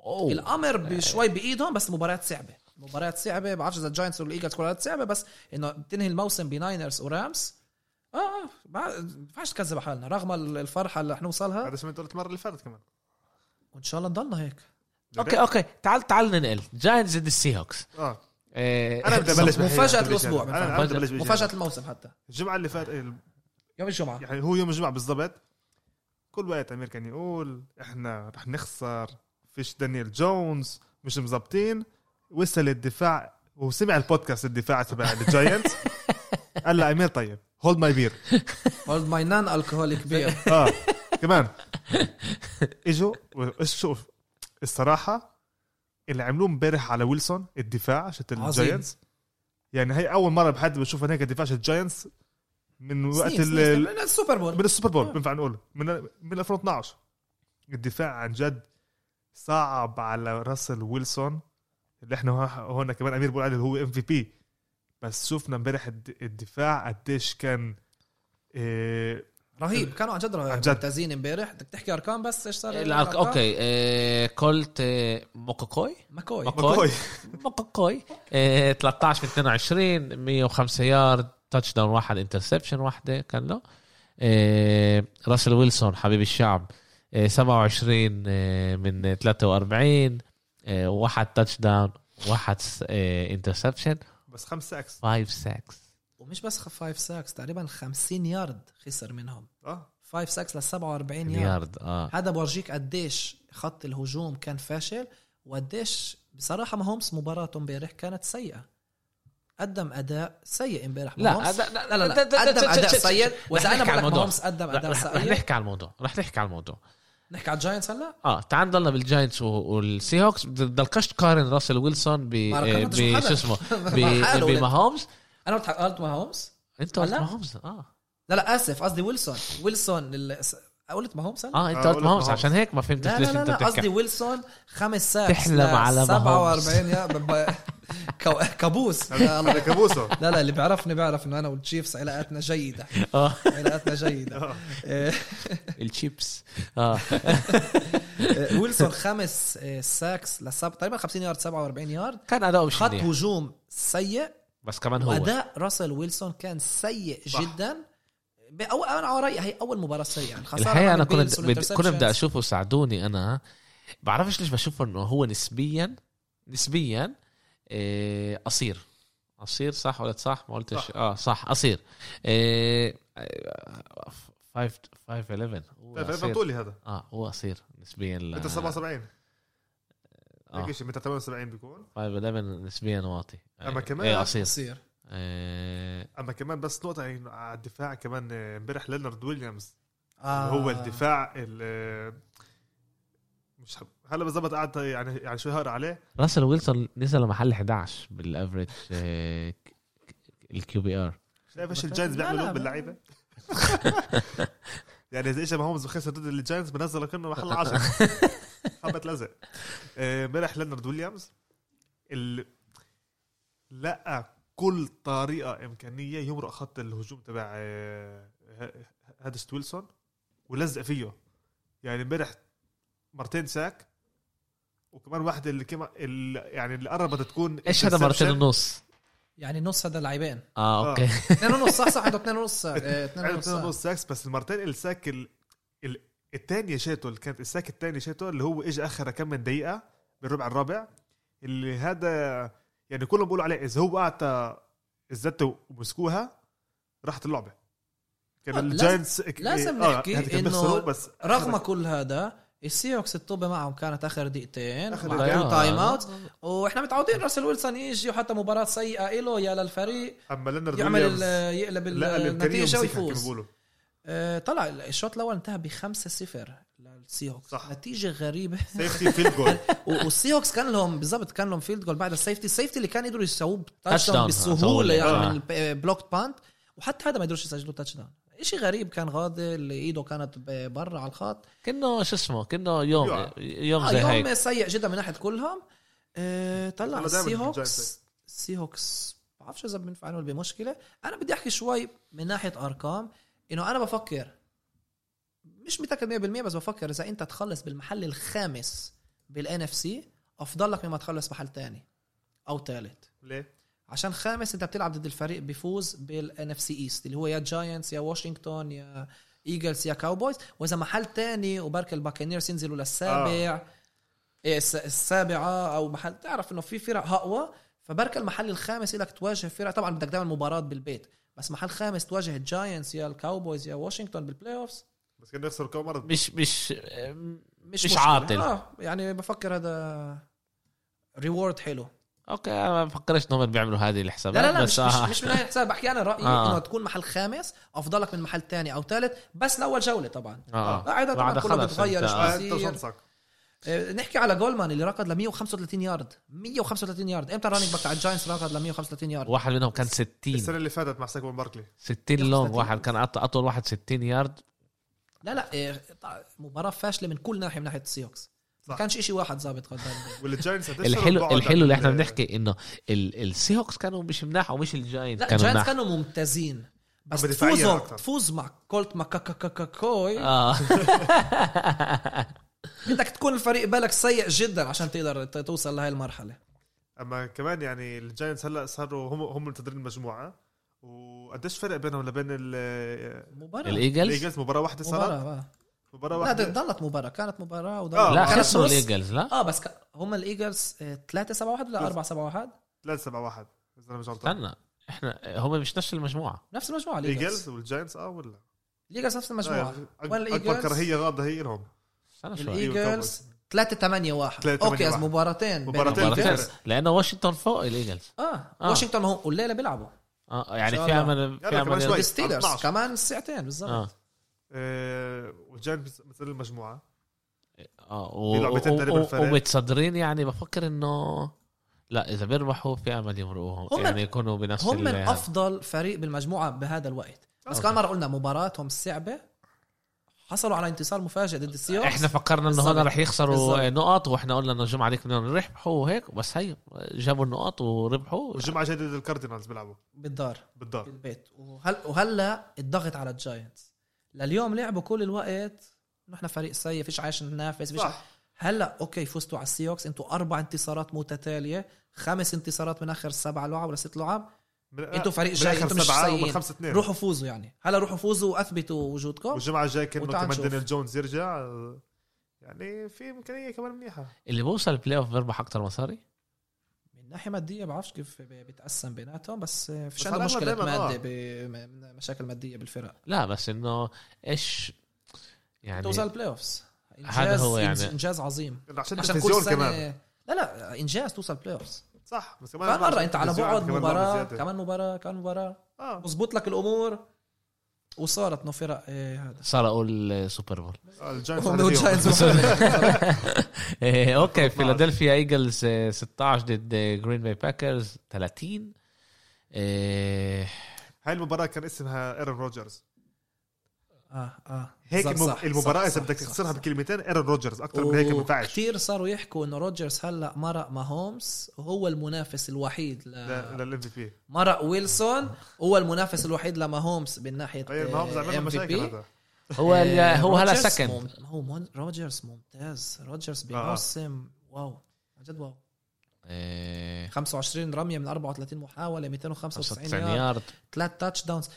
أوه. الأمر بشوي بإيدهم بس مباريات صعبة. مباريات صعبة بعرفش إذا الجاينتس والايجلز كلها صعبة بس إنه تنهي الموسم بناينرز ورامز آه آه ما ينفعش تكذب حالنا رغم الفرحة اللي رح نوصلها هذا انت قلت المره اللي فاتت كمان. وإن شاء الله نضلنا هيك. أوكي أوكي تعال تعال ننقل. جاينتس ضد السي هوكس آه. آه، أنا بدي أبلش. أنا بدي أبلش بهي. مفاجاه الموسم حتى. الجمعة اللي فاتت يوم الجمعة. يعني هو يوم الجمعة بالضبط. كل وقت أمير كان يقول إحنا رح نخسر. فيش دانيال جونز. مش مزبطين وصل الدفاع وسمع البودكاست الدفاع تبع الجاينتس قال له أمير طيب. hold my beer hold my non-alcoholic beer آه كمان. إجوا شوف الصراحة اللي عملوه امبارح على ويلسون الدفاع شت. الجاينتس يعني هي أول مرة بحد بشوف هيك دفاع شت الجاينتس من وقت سنين- ال- سنين. من ال Super Bowl. من ال Super Bowl آه. بنفع نقول. من من 2012 الدفاع عن جد صعب على راسل ويلسون اللي إحنا هو- هون كمان أمير بقول عليه اللي هو MVP. بس شفنا امبارح الد- الدفاع قديش كان إيه رهيب. كانوا عن جد عن رهيب جد. ممتازين امبارح. بدك تحكي أرقام بس؟ إيش صار؟ الأرق- أوكي آه، كولت آه، ماكوي؟ ماكوي. ماكوي. ماكوي ماكوي. آه، 13 من 22 105 yard touchdown واحد interception واحدة كان له. آه، راسل ويلسون حبيب الشعب. آه، 27 آه، من 43 آه، واحد touchdown واحد interception بس خمس sacks 5 sacks ومش بس 5 sacks تقريبا 50 يارد خسر منهم آه 5 sacks ل 47 yard yard آه هذا بورجيك قديش خط الهجوم كان فاشل وقديش بصراحه ماهومس مباراته امبارح كانت سيئه قدم اداء سيء امبارح لا. لا لا لا. قدم اداء سيء واذا أنا نحكي بقول. ماهومس قدم اداء رح, رح سيء نحكي على الموضوع رح نحكي على الموضوع نحكي على الجاينتس هلا؟ آه تعال نضلنا بالجاينتس والسي هوكس بدلكش تقارن راسل ويلسون ب. شو اسمه؟ بماهومز أنا قلت قلت ماهومس أنت قلت؟ ماهومز آه. لا لا آسف قصدي ويلسون. ويلسون. قلت ماهومس هلا آه أنت آه، قلت ماهومز ماهومز. عشان هيك ما فهمتش ليش لا لا, أنت لا قصدي بتحكي ويلسون خمس ساعات تحلم على ماهومز. 47 يا كابوس. هذا كابوسه. لا لا اللي بيعرفني بيعرف إنه أنا والتشيفز علاقاتنا جيدة. آه. علاقاتنا جيدة. آه. إيه، التشيفز آه. ويلسون خمس sacks لسب تقريبا 50 يارد 47 يارد. كان اداؤه مش خط هجوم سيء. بس كمان هو. واداء راسل ويلسون كان سيء صح. جدا. أو أنا على رأيي هي أول مباراة سيئه يعني خسارة الحقيقة أنا كنت بدي- كنت بدي. أشوفه ساعدوني أنا. بعرفش ليش بشوفه إنه هو نسبيا نسبيا إيه قصير. قصير صح ولا صح؟ ما قلتش. صح. آه صح قصير. إيه 5 5 11 هو طيب قصير. طولي هذا. آه هو قصير نسبيا ل... انت 77 آه. هيك شيء متى 78 بيكون؟ 5 11 نسبيا واطي. أما كمان- إيه قصير. قصير. إيه أما كمان بس نقطة يعني على الدفاع كمان آه، امبارح لينارد ويليامز آه. اللي هو الدفاع ال- مش هلا بالضبط قعدت يعني يعني شوي هقرا عليه؟ راسل ويلسون نزل لمحل 11 بال average ال QBR. شايف إيش لا، الجاينتس لا، بيعملوا لا. باللعيبة؟ يعني إذا اجى ماهومز خسر ضد الجاينتس بنزله كأنه محل 10 حبه لزق. آه، امبارح لينارد ويليامز ال... لقى كل طريقة إمكانية يمرق خط الهجوم تبع آه، هادست ويلسون ولزق فيه. يعني إمبارح مرتين sack وكمان واحدة اللي كمان اللي يعني اللي قربت تكون إيش هذا مرتين. ونص؟ يعني نص هذا لاعبين آه أوكي. اثنين ونص صح صح عنده اثنين ونص آه، اثنين ونص sacks بس المرتين ال sack ال... ال... الثانية شاتو اللي كانت ال sack الثاني شاتو اللي هو اجى آخر كم من دقيقة بالربع الرابع اللي هذا يعني كلهم بيقولوا عليه إذا هو اعطى الزتة ومسكوها راحت اللعبة كان آه، الجاينتس لازم آه، نحكي هذا كان إنه بيخسروا بس رغم كل هذا السيهوكس الطوبة معهم كانت آخر دقيقتين مع دقيقتين. time out وإحنا متعودين راسل ويلسون يجي وحتى مباراة سيئة له يا للفريق أما لينارد يعمل يقلب كما ويفوز. آه، طلع الشوط الأول انتهى ب 5 0 للسيهوكس صح. نتيجة غريبة. safety field goal و- والسيهوكس كان لهم بالضبط كان لهم field goal بعد ال safety ال safety اللي كان يقدروا يسووه touchdown بسهولة. يعني آه. من ال block punt وحتى هذا ما يقدروش يسجلوا touchdown شيء غريب كان غاضي اللي إيده كانت برا على الخط. كأنه شو اسمه؟ كأنه يوم يوم. يوم آه زي يوم هيك. سيء جدا من ناحية كلهم. آه طلع الجاينتس السيهوكس السيهوكس ما بعرفش إذا بينفع نقول بمشكلة. أنا بدي أحكي شوي من ناحية أرقام. إنه أنا بفكر مش متأكد 100% بس بفكر إذا أنت تخلص بالمحل الخامس بال NFC أفضل لك مما تخلص محل تاني أو ثالث ليه؟ عشان خامس أنت بتلعب ضد الفريق بيفوز بال NFC East اللي هو يا Giants يا واشنطن يا Eagles يا Cowboys وإذا محل تاني وبرك ال Buccaneers ينزلوا للسابع آه. الس- السابعة أو محل تعرف إنه في فرق أقوى فبرك المحل الخامس لك تواجه فرق طبعا بدك دائما مباراة بالبيت بس محل خامس تواجه ال Giants يا ال Cowboys يا واشنطن بال playoffs بس كان يخسروا كم مرة. مش مش مش, مش. عاطل. آه يعني بفكر هذا reward حلو. okay أنا ما بفكرش إنهم بيعملوا هذه لا الحسابات لا لا بس مش, مش, آه. مش من هاي الحساب. بحكي أنا رأيي آه. إنه تكون محل خامس أفضلك من محل تاني أو ثالث بس لأول جولة طبعا. آه. بعدها طبعا بعد كله بتغير شو آه، آه، نحكي على جالمان اللي ركض ل 135 يارد. 135 يارد. إمتى ال running back تاع ال Giants ركض ل 135 يارد؟ واحد منهم كان 60 السنة اللي فاتت مع ساكون باركلي. 60 long واحد. كان أط- أطول واحد 60 يارد. لا لا طع- مباراة فاشلة من كل ناحيه من ناحيه ال Seahawks. ما صح. كانش إشي واحد ظابط قدام وال Giants الحلو الحلو اللي إحنا بعد بنحكي إنه ال- ال Seahawks كانوا مش مناح ومش ال Giants لا كانوا الجاينتس كانوا ممتازين. بس تفوزوا. تفوز مع كولت ماكوي آه بدك تكون الفريق بالك سيء جدا عشان تقدر توصل لهي المرحله أما كمان يعني ال Giants هلا صاروا هم هم متصدرين المجموعه وقديش فرق بينهم لبين ال- مباراة. الإيجلز؟ الإيجلز؟ مباراة واحدة صارت مباراة آه. مباراة لا واحدة. ضلت مباراة كانت مباراة وضلت آه، لا خسروا. الإيجلز لا. آه بس ك... هم الايجلز 3 7 1 ولا 4 7 1 3 7 1 إذا أنا مش غلطان. استنى إحنا هم مش نفس المجموعة. نفس المجموعة الإيجلز. الإيجلز والجاينتس آه ولا؟ الإيجلز نفس المجموعة. آه، وين أكبر الإيجلز؟ كراهية غاضه هي لهم استنى شوي الايجلز 3 8 1 3 8 أوكي از 1. مباراتين مباراتين لأنه واشنطن فوق ال Eagles. آه آه. واشنطن هم والليله بيلعبوا. آه يعني في. امل في كمان امل. ال Steelers 12. كمان ساعتين بالضبط آه آه، وال Giants مثل المجموعة آه و- و-. ومتصدرين يعني بفكر إنه لا إذا بيربحوا في أمل يمرقوهم هم- يعني يكونوا بنفس هم من. أفضل فريق بالمجموعة بهذا الوقت بس. كمان مرة قلنا مباراتهم صعبة حصلوا على انتصار مفاجئ ضد ال Seahawks إحنا فكرنا إنه هون. رح يخسروا بالضبط. نقط وإحنا قلنا إنه الجمعة ديك بدهم يربحوا وهيك بس هي جابوا النقط وربحوا. والجمعه الجاية ضد ال Cardinals بيلعبوا. بالدار. بالدار. بالبيت. وهل وهلا الضغط على ال Giants لليوم لعبوا كل الوقت. نحن فريق سيء فيش عايش ننافس فيش صح. هلا okay فزتوا على ال Seahawks أنتوا أربع انتصارات متتالية. خمس انتصارات من آخر سبع لعب ولا ست لعب. أنتوا فريق من جاي أنتوا مش سيئين ومن خمسة اثنين. روحوا فوزوا يعني. هلا روحوا فوزوا وأثبتوا وجودكم. والجمعة كانه وتعال كمان. دانيال جونز يرجع. آه، يعني في إمكانية كمان منيحة. اللي بوصل ال playoff بيربح أكثر مصاري؟ من ناحية مادية بعرفش كيف بيتقسم بيناتهم بس فيش عنده مشكلة مادة آه. مشاكل مادية بالفرق. لا بس إنه إيش يعني توصل البلاي اوفز هذا هو يعني. إنجاز عظيم. عشان عشان كل التلفزيون سنه كمان. لا لا إنجاز توصل playoffs صح بس كمان مرة انت على بعد مباراة. كمان مباراة كمان مباراة. آه. مزبوط لك الأمور؟ وصارت انه فرق إيه هذا. سرقوا ال Super Bowl آه، ال Giants فيهم. وال Giants إيه، okay 12. فيلادلفيا Eagles آه، 16 ضد جرين باي Packers 30 إيه، هاي المباراة كان اسمها ايرون روجرز آه آه. هيك صح، المب... صح، المباراة صح، إذا صح، بدك تخسرها. بكلمتين إيرون روجرز أكثر من هيك ما ينفعش كثير صاروا يحكوا إنه روجرز هلأ مرق ماهومز وهو المنافس الوحيد ل... لل MVP. مرق ويلسون هو المنافس الوحيد لماهومز من ناحية ما هو عمل مشاكل هذا. هو آه، هو هلا second هو مون- روجرز ممتاز روجرز آه. بموسم wow عن جد wow. إيه، 25 رمية من 34 محاولة 295 95 yard yard. ثلاث touchdowns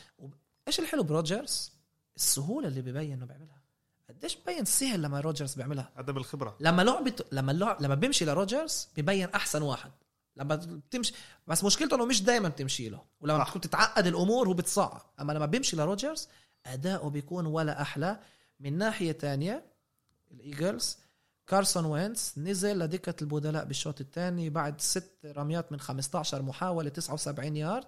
إيش الحلو بروجرز السهولة اللي ببين إنه بيعملها. قديش ببين سهل لما روجرز بيعملها؟ عدم الخبرة. لما لعبة لما اللعب لما بيمشي لروجرز ببين أحسن واحد. لما بتمشي بس مشكلته إنه مش دائما بتمشي له. ولما. بتكون تتعقد الأمور هو بتصعب. أما لما بيمشي لروجرز أداؤه بيكون ولا أحلى. من ناحية تانية ال Eagles كارسون وينتز نزل لدكة البدلاء بالشوط الثاني بعد ست رميات من 15 محاولة 79 يارد.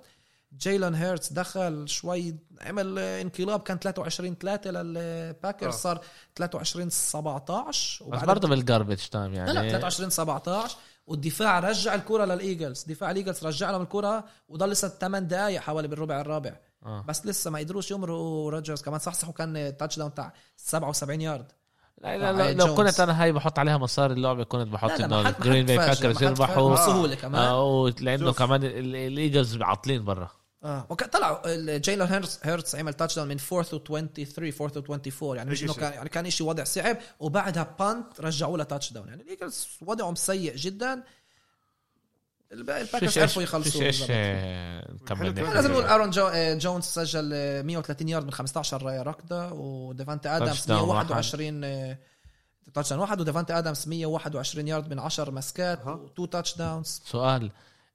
جيلان هيرتس دخل شوي عمل انقلاب كان 23 3 لل Packers آه. صار 23 17 بس برضه بال garbage time لا لا يعني 23 17 والدفاع رجع الكرة لل Eagles دفاع ال Eagles رجع لهم الكرة وضل لسه 8 دقائق حوالي بالربع الرابع آه. بس لسه ما قدروش يمرقوا روجرز كمان صحصحوا كان touchdown تاع 77 يارد لا لا لا لو. كنت أنا هاي بحط عليها مصاري اللعبة كنت بحط لا لا إنه حد باي باكرز. يربحوا بسهولة كمان آه لأنه. كمان ال- ال- ال Eagles عاطلين برا آه وك- طلعوا جيلان هيرتس هيرتس عمل touchdown من 4 و 23 4 و 24 يعني مش إنه. كان يعني كان شيء وضع صعب وبعدها punt رجعوا له touchdown يعني ال Eagles وضعهم سيء جدا الباقي ال Packers عرفوا يخلصوا إيش. آه، نكمل. لازم نقول ارون جو... آه، جونز سجل آه، 130 يارد من 15 رايه ركضة وديفانتي ادمز Touchdown واحد. 121 آه، touchdown واحد وديفانتي ادمز 121 يارد من 10 مسكات. و two touchdowns سؤال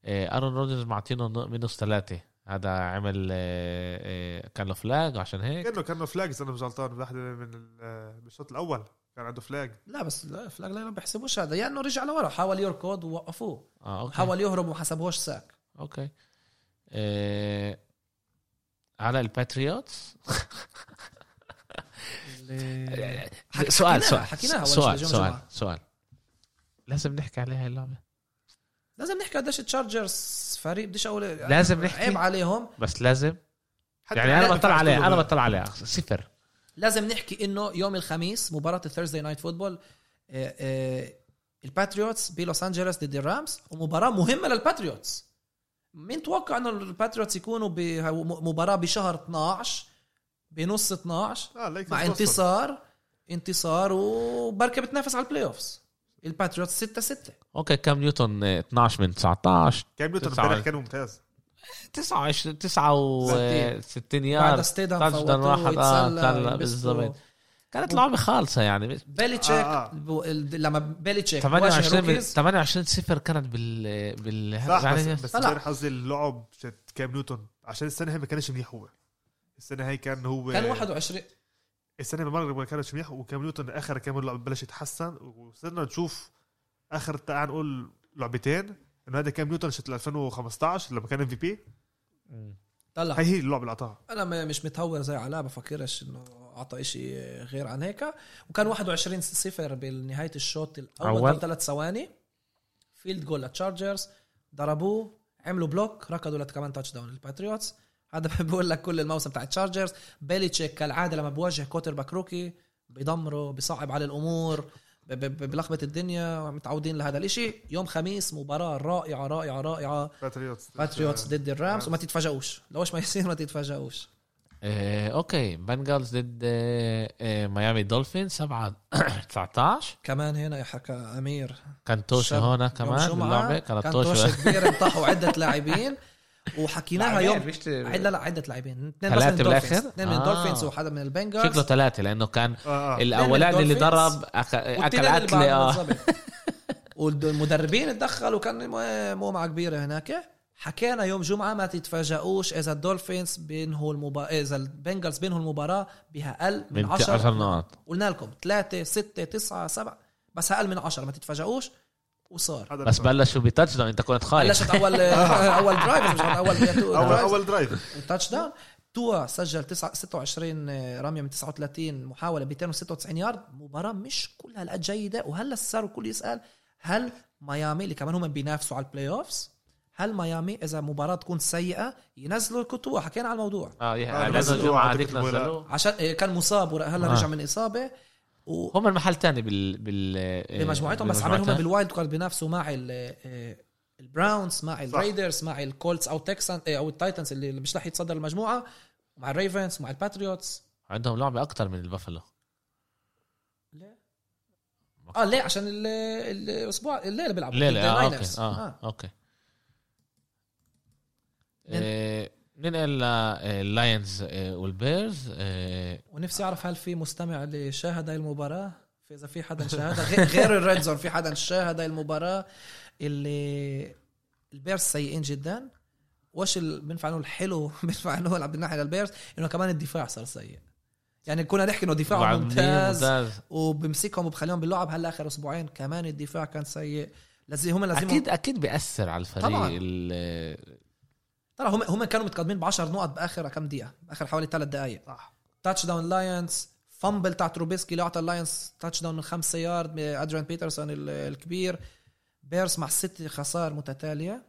آه، ارون روجرز معطينه minus ثلاثة هذا عمل آه، آه، كان له flag عشان هيك. كأنه كأنه flags أنا مش غلطان من ال- بالشوط الأول كان عنده flag لا بس لا flag لا ما بيحسبوش هذا. يا إنه رجع لورا حاول يركض ووقفوه. آه okay. حاول يهرب وما حسبوش sack okay. آه، على ال Patriots حك- سؤال حكيناها- سؤال حكيناها سؤال سؤال. سؤال. لازم نحكي عليها اللعبة. لازم نحكي قديش ال Chargers فريق بديش أقول لازم نحكي. عيب عليهم. بس لازم. حتى يعني أنا بطلع تقولوا أنا. بطلع عليها صفر. لازم نحكي إنه يوم الخميس مباراة ال Thursday Night Football آه، آه، ال Patriots بلوس أنجلوس ضد ال Rams ومباراة مهمة لل Patriots مين توقع إنه ال Patriots يكونوا بمباراه بشهر 12 بنص 12 آه ليك مع انتصار انتصار وبركة بتنافس على ال playoffs ال Patriots 6 6 okay كام نيوتن؟ آه، 12 من 19 كام نيوتن. امبارح كان ممتاز. 29 69 بعد yard. touchdown واحد آه كان. بالضبط. كانت لعبة خالصة يعني. بيليتشيك آه، آه. لما بيليتشيك 28 من- rookies. 28 صفر كانت بال بال صح يعني بس, بس طلع. امبارح قصدي اللعب كام نيوتن؟ عشان السنة هي ما كانش منيح هو. السنة هي كان هو كان 21 السنة المره ما كانش منيح وكام نيوتن آخر كام اللعب بلش يتحسن وصرنا نشوف آخر تعال نقول لعبتين إنه هذا كام نيوتن شت 2015 لما كان MVP طلع. هي هي اللعبة اللي اعطاها أنا مش متهور زي علاء بفكرش إنه أعطى إشي غير عن هيك. وكان 21 صفر بنهاية الشوط الأول ثلاث ثواني. field goal لل Chargers ضربوه عملوا block ركضوا لكمان touchdown ال Patriots هذا بقول لك كل الموسم تاع ال Chargers بيليتشيك كالعادة لما بواجه quarterback rookie بيدمره بيصعب على الأمور ب- ب- ب- بلخبط الدنيا متعودين لهذا الإشي. يوم خميس مباراة رائعة رائعة رائعة. Patriots Patriots ضد ال Rams. Rams. وما تتفاجئوش. لوش ما يصير ما تتفاجئوش. آه، okay. Bengals ضد آه، ميامي دولفين 7 19 كمان هنا حكى أمير. كان طوشة شاب هنا يوم كمان باللعبة. كانت كان طوشة طوشة كبيرة انطحوا عدة لاعبين. وحكيناها يوم. عد- لا لا عدة لاعبين. اثنين بس من ال Dolphins؟ اثنين من آه. ال Dolphins وحدا من ال Bengals شكله ثلاثة لأنه كان آه آه. الأولاني اللي ضرب بعده آه. بالضبط. والمدربين تدخلوا كان مو- معمعة كبيرة هناك. حكينا يوم جمعة ما تتفاجئوش إذا ال Dolphins بينهوا المباراة إذا ال Bengals بينهوا المباراة بها أقل من من 10 10 نقط قلنا لكم 3 6 9 7 بس أقل من 10 ما تتفاجئوش. وصار. بس بلشوا ب touchdown أنت كنت خايف. بلشت اول أول drive مش اول. اول اول drive touchdown توا سجل تسعة- 26 رميه من 39 محاولة 296 يارد. مباراة مش كل هالقد جيدة. وهلا صار الكل يسأل هل ميامي اللي كمان هم بينافسوا على ال playoffs هل ميامي إذا مباراة تكون سيئة؟ ينزلوا ال- توا حكينا على الموضوع. آه آه، هذيك نزلوه عشان إيه، كان مصاب وهلا آه. رجع من إصابة. و هم المحل تاني بال بال بمجموعتهم بس عمل هم بمجموعتها. بال wild card بينافسوا مع ال آه، ال Browns مع ال Raiders مع ال Colts أو Texans أو ال Titans اللي مش رح يتصدر المجموعة مع ال Ravens مع ال Patriots عندهم لعبة أكتر من البافلو ليه؟ آه ليه عشان ال- الأسبوع الليلة بيلعبوا ضد آه okay ال Niners. آه okay نن- آه، ننقل لل Lions وال Bears؟ آه، ونفسي أعرف هل في مستمع اللي شاهد هاي المباراة؟ في اذا في حدا شاهدها غير- ال Red Zone في حدا شاهد هاي المباراة اللي ال Bears سيئين جدا. وش اللي بنفع نقول حلو بنفع نقول من ناحيه لل Bears؟ إنه كمان الدفاع صار سيء. يعني كنا نحكي إنه وعاملين ممتاز ممتاز. وبمسكهم وبخليهم باللعب. هلأ آخر أسبوعين كمان الدفاع كان سيء. لازم هم لازم أكيد أكيد بيأثر على الفريق طبعاً. ترى هم هم كانوا متقدمين ب 10 نقط بآخر كم دقيقة؟ بآخر حوالي ثلاث دقائق صح. touchdown Lions fumble تاع تروبيسكي اللي اعطى ال Lions touchdown من خمسة يارد ادريان بيترسون ال- الكبير. Bears مع ست خسائر متتالية.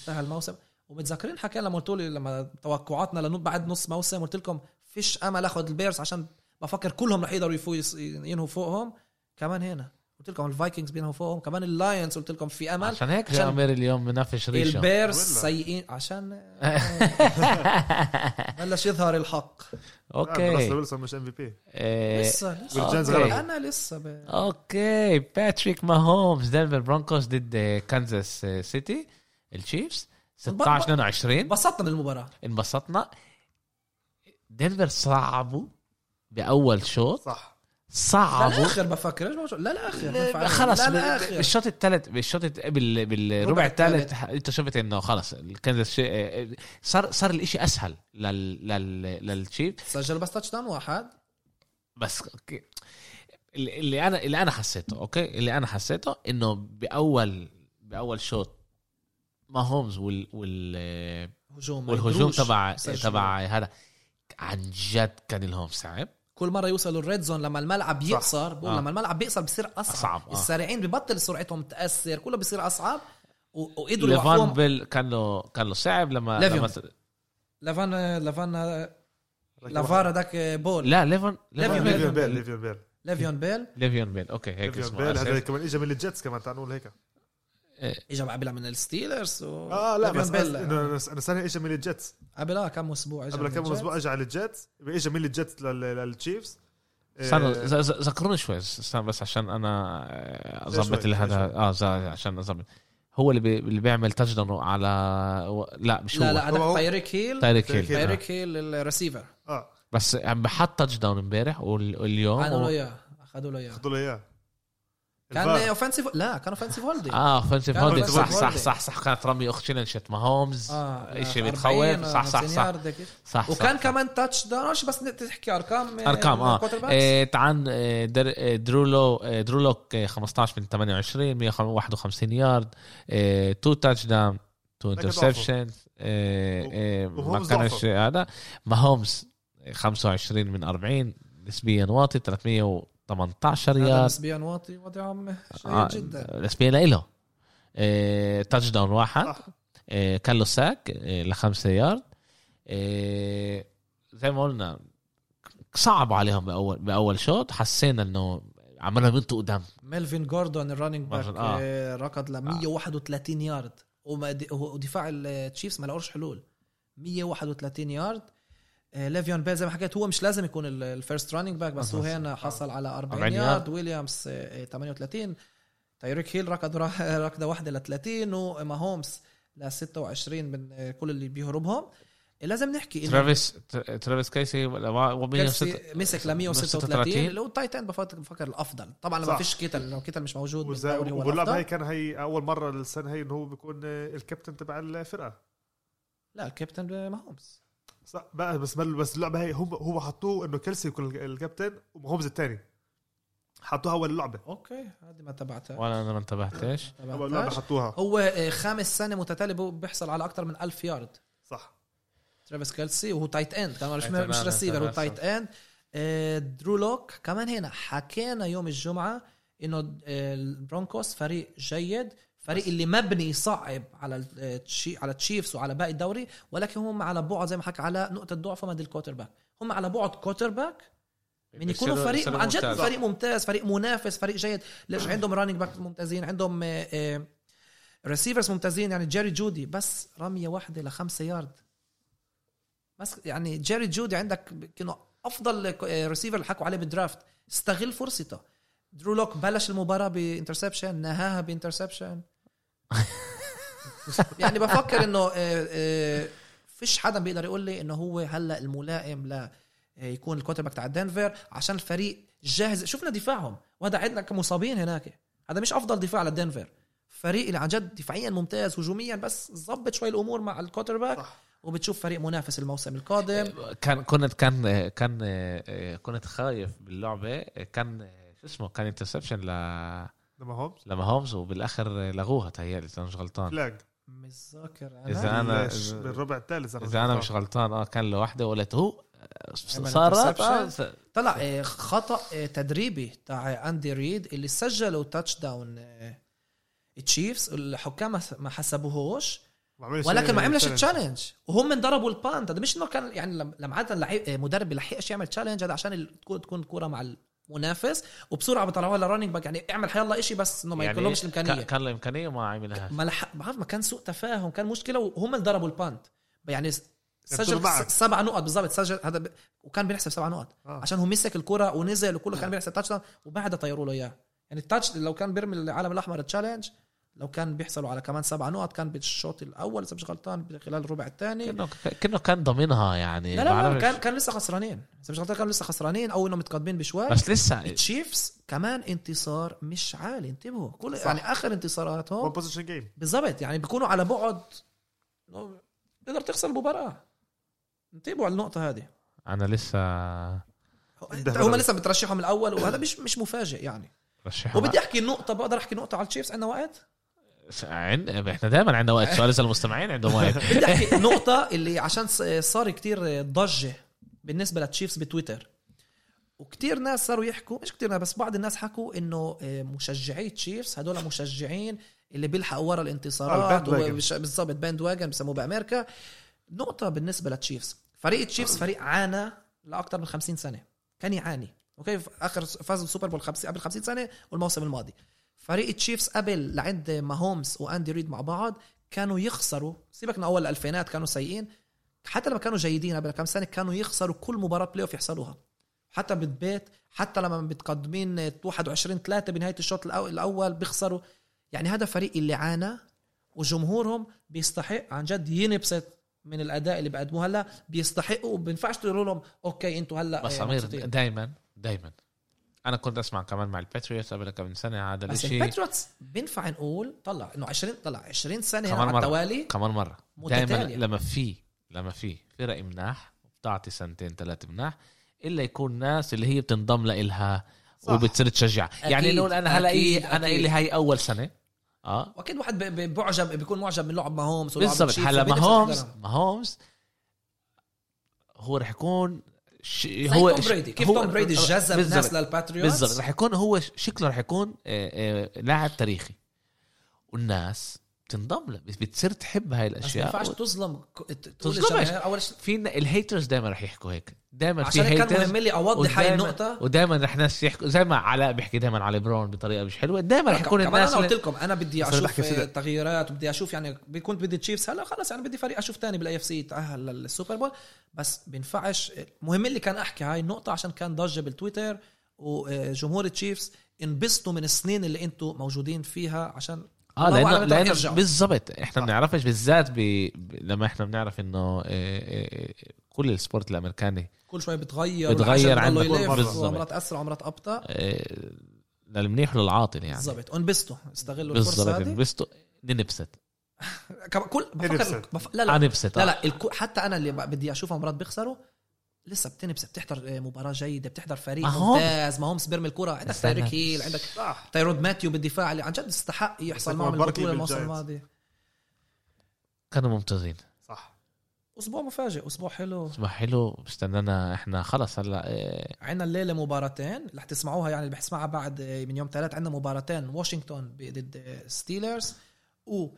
انتهى الموسم. ومتذكرين حكينا لما قلتوا لي لما توقعاتنا لنو بعد نص موسم قلت لكم فيش أمل اخذ ال Bears عشان بفكر كلهم رح يقدروا ينهوا فوقهم. كمان هنا. قلت لكم ال Vikings بينهوا فوقهم. كمان ال Lions قلت لكم في أمل. عشان هيك عشان أمير اليوم نافش ريشه. ال Bears؟ سيئين. عشان بلش يظهر الحق. okay. okay ويلسون مش MVP. آه، لسه لسه. أنا لسه ب... okay. باتريك ماهومز دنفر Broncos ضد كانزاس سيتي ال Chiefs 16 22 انبسطنا بالمباراة. انبسطنا. دنفر صعبوا بأول شوط. صح. صعبوا للاخر بفكر. ليش لا، خلص للاخر بالشوط الثالث بالشوط بالربع ربع الثالث. انت شفت إنه خلص كانزاس شي- صار صار الإشي أسهل لل لل للتشيف سجل بس touchdown واحد. بس okay اللي أنا اللي أنا حسيته okay؟ اللي أنا حسيته إنه بأول بأول شوط ما هومز وال وال والهجوم تبع. تبع هذا عن جد كان لهم صعب. كل مرة يوصلوا الريد زون لما الملعب يقصر بقول آه. لما الملعب بيقصر بصير أصعب, أصعب، آه. السريعين ببطل سرعتهم تأثر كله بصير أصعب و- وقدروا ليفان بيل كان له كان له صعب لما ليفيون. لما لافان لافان لافار هذاك بول لا ليفون ليفيون ليفيون بيل. ليفيون بيل ليفيون بيل ليفيون بيل أوكي هيك ليفيون اسمه بيل هذا. كمان اجى من الجيتس كمان تعال نقول هيك اجى قبلها من الستيلرز و... آه لا بس بيل إنه أنا أنا سنة اجى من الجيتس. قبلها كم أسبوع اجى قبل من كم. أسبوع اجى على الجيتس اجى من الجيتس لل- للتشيفز. استنى آه، ز- ز- ذكروني شوي استنى بس عشان أنا آه، أظبط هذا. آه عشان أظبط. هو اللي بي... اللي بيعمل touchdown على لا مش لا هو. لا هو- هذاك تايريك هيل تايريك هيل. آه. تايريك هيل الريسيفر آه. بس عم بحط touchdown امبارح وال- واليوم أخذوا له و... إياه. أخذوا له إياه. أخذوا له إياه. كان. offensive لا كان offensive holding آه offensive holding صح offensive صح. صح صح كانت رمي اخت شت ماهومز آه إشي 40 بتخوف. صح، صح، 50 صح. صح وكان صح. كمان touchdown بس تحكي أرقام أرقام آه. تعال إيه، در- إيه، درو لو درو لوك إيه، 15 من 28 151 يارد 2 touchdown 2 لكن interception ما كانش. هذا. ماهومز 25 من 40 نسبيا واطي 318 هذا يارد نسبيا واطي وضعهم آه، جدا. نسبيا له touchdown واحد. إيه، كان له sack إيه، لخمسة يارد. إيه، زي ما قلنا صعبوا عليهم باول بأول شوط. حسينا إنه عملهم ينطوا قدام. ميلفين جوردون ال running back آه. آه. ركض ل 131 يارد. وما دي- ودفاع التشيفز ما لقوش حلول. 131 يارد. آه، ليفيون بيل زي ما حكيت هو مش لازم يكون ال- ال first running back بس هو بس- هنا حصل على 40 40 يارد. ويليامز آه، 38 تايريك هيل ركض ركضه واحدة ل 30 وماهومز ل 26 من آه، كل اللي بيهربهم. لازم نحكي ترافيس ترافيس كيلسي كيلسي مسك ل 136 اللي 136 هو ال tight end بفكر بفكر الأفضل. طبعا لما صح. فيش كيتل لو كيتل مش موجود بالدوري هو واللعبه هي كان هي أول مرة السنة هي انه هو بيكون آه، الكابتن تبع الفرقة. لا الكابتن ماهومز. صح. بقى بس بس اللعبة هي هم هو حطوه إنه كيلسي يكون الكابتن ومهومز الثاني حطوها اول اللعبة. أوكي هذه ما تبعتها وأنا أنا ما انتبهتش اول لعبه حطوها. هو آه، خامس سنة متتاليه بيحصل على أكثر من 1000 يارد. صح. ترافيس كيلسي وهو tight end كمان مش مش ريسيفر هو tight tight end آه، درو لوك كمان هنا حكينا يوم الجمعة إنه آه، البرونكوس فريق جيد فريق اللي مبني صعب على التشي على التشيفز وعلى باقي الدوري ولكن هم على بعد زي ما حكى على نقطة ضعفهم هذا ال quarterback. هم على بعد quarterback من يكونوا فريق عن جد ممتاز. فريق ممتاز فريق منافس فريق جيد. ليش عندهم running back ممتازين؟ عندهم receivers ممتازين يعني جيري جودي بس رمية واحدة لخمسة يارد بس يعني جيري جودي عندك كأنه أفضل ريسيفر اللي حكوا عليه بال draft استغل فرصته. درو لوك بلش المباراة ب interception نهاها ب interception. يعني بفكر إنه آه، آه، فيش حدا بيقدر يقول لي إنه هو هلأ الملائم ل آه، يكون ال quarterback تاع دنفر عشان الفريق جاهز. شفنا دفاعهم وهذا عندنا كمصابين هناك. هذا مش أفضل دفاع لدنفر. فريق اللي عن جد دفاعيا ممتاز هجوميا بس ظبط شوي الأمور مع ال quarterback صح. وبتشوف فريق منافس الموسم القادم. كان كنت كان كان كنت خايف باللعبة. كان شو اسمه كان interception ل لماهومز؟ لماهومز وبالآخر لغوها تهيألي إذا مش غلطان. flag مش ذاكر أنا إذا أنا- بالش- بالربع الثالث إذا أنا مش غلطان. آه كان له واحدة وقلت هو صارت؟ آه، طلع آه، خطأ آه، تدريبي تاع أندي ريد اللي سجلوا touchdown تشيفز الحكام ما- ما حسبوهوش ولكن ما عملش challenge وهم انضربوا ال punt هذا مش إنه كان يعني لم- لما عادة لعيب مدرب بيلحقش يعمل challenge هذا عشان تكون تكون الكوره مع المنافس وبسرعة بيطلعوها ل running back يعني اعمل حيالله شيء بس إنه ما يعني يكون لهمش كان- الإمكانية كان له امكانيه وما عملهاش. ما لحق بعرف ما كان سوء تفاهم كان مشكلة وهم اللي ضربوا ال punt. يعني سجل سبع نقط بالضبط سجل هذا ب... وكان بيحسب سبع نقط. آه. عشان هو مسك الكرة ونزل وكله كان بيحسب تاتش داون وبعدها طيروا له إياه. يعني التاتش لو كان بيرمي العالم الأحمر تشالنج لو كان بيحصلوا على كمان سبع نقط كان بالشوط الأول إذا مش غلطان خلال الربع الثاني كأنه كأنه كان ضامنها يعني. لا لا, لا. كان كان لسه خسرانين. إذا مش غلطان كانوا لسه خسرانين أو إنهم متقدمين بشوي. بس لسه التشيفز كمان انتصار مش عالي. انتبهوا. كل صح. يعني آخر انتصاراتهم بوزيشن جيم بالضبط. يعني بيكونوا على بعد. تقدر تخسر المباراة. انتبهوا على النقطة هذه. أنا لسه هم. لسه بترشحهم الأول وهذا مش مش مفاجئ يعني. رشحها وبدي أحكي نقطة بقدر أحكي نقطة على التشيفز عندنا وقت؟ عند إحنا دائما عندنا وقت سؤال إذا المستمعين عندهم وقت. بدي أحكي نقطة اللي عشان ص- صار كتير ضجة بالنسبة للتشيفز بتويتر. وكتير ناس صاروا يحكوا مش كتير ناس بس بعض الناس حكوا إنه آه، مشجعي تشيفز هدول مشجعين اللي بيلحقوا ورا الانتصارات. وبش- بالضبط bandwagon بسموه بأمريكا. نقطة بالنسبة للتشيفز. فريق تشيفز فريق عانى لاكثر من 50 سنة. كان يعاني. أوكي؟ في آخر فاز ال Super Bowl 50 قبل 50 سنة والموسم الماضي. فريق تشيفز قبل لعند ماهومز وأندي ريد مع بعض كانوا يخسروا. سيبك من أول الألفينات كانوا سيئين. حتى لما كانوا جيدين قبل كم سنة كانوا يخسروا كل مباراة playoff يحصلوها. حتى بالبيت حتى لما متقدمين 21 3 بنهاية الشوط الأول بيخسروا. يعني هذا فريق اللي عانى وجمهورهم بيستحق عن جد ينبسط من الأداء اللي بقدموه هلا. بيستحقوا وبينفعش تقولوا لهم okay أنتوا هلا بس آه، مبسوطين. دائما دائما أنا كنت أسمع كمان مع ال Patriots قبل كم سنة هذا بس الشيء ال Patriots بينفع نقول طلع إنه 20 طلع 20 سنة كمان على مرة. التوالي كمان مرة دائما. لما في لما في فرق مناح بتعطي سنتين ثلاثة مناح إلا يكون ناس اللي هي بتنضم لإلها. وبتصير تشجع يعني نقول أنا هلا إيه أنا. اللي هاي أول سنة آه وأكيد واحد بيعجب بيكون معجب من لعب ماهومز بالضبط هلا ماهومز. ماهومز هو رح يكون هو توم بريدي. كيف توم بريدي جذب. الناس لل Patriots؟ بالضبط. رح يكون هو شكله رح يكون آه، آه، لاعب تاريخي. والناس بتنضم له بتصير تحب هاي بس ما الأشياء ينفعش تظلم ك- ت- تقول تظلمش. أول شيء في ال haters دائما رح يحكوا هيك دائما في عشان هيك كان مهم لي أوضح هاي ودايماً- النقطة ودائما رح ناس يحكوا زي ما علاء بيحكي دائما على برون بطريقة مش حلوة دائما رح يكون كمان الناس أنا قلت لكم أنا بدي أشوف. تغييرات وبدي أشوف يعني كنت بدي Chiefs هلا خلص يعني بدي فريق أشوف تاني بال AFC يتاهل لل Super Bowl بس بينفعش مهم اللي كان أحكي هاي النقطة عشان كان ضجة بالتويتر وجمهور ال Chiefs انبسطوا من السنين اللي أنتم موجودين فيها عشان آه لأنه لأنه. بالضبط. إحنا صح. بنعرفش بالذات ب... لما إحنا بنعرف إنه آه، آه، كل ال sport الأمريكاني كل شوي بتغير بتغير عندك بالضبط. ومرات أسرع ومرات أبطأ. آه، للمنيح وللعاطل يعني. بالضبط. انبسطوا. استغلوا بالضبط. الفرصه هذه. انبسطوا. ننبسط. كم- كل بفكر. بف... لا لا. انبسط لا لا. الكو... حتى أنا اللي بدي أشوفهم مرات بيخسروا لسه بتنبسط بتحضر آه، مباراة جيدة بتحضر فريق ممتاز. ماهومز بيرمي الكرة. عندك. تايريك هيل عندك صح تايرون ماتيو بالدفاع اللي عن جد استحق يحصل معهم البطولة الموسم. الماضي. كانوا ممتازين. صح. أسبوع مفاجئ أسبوع حلو. اسمع حلو. بستنانا إحنا. خلص هلا آه، عندنا الليلة مباراتين رح تسمعوها يعني اللي بحسمعها بعد آه، من يوم ثلاث. عندنا مباراتين واشنطن ضد آه، Steelers و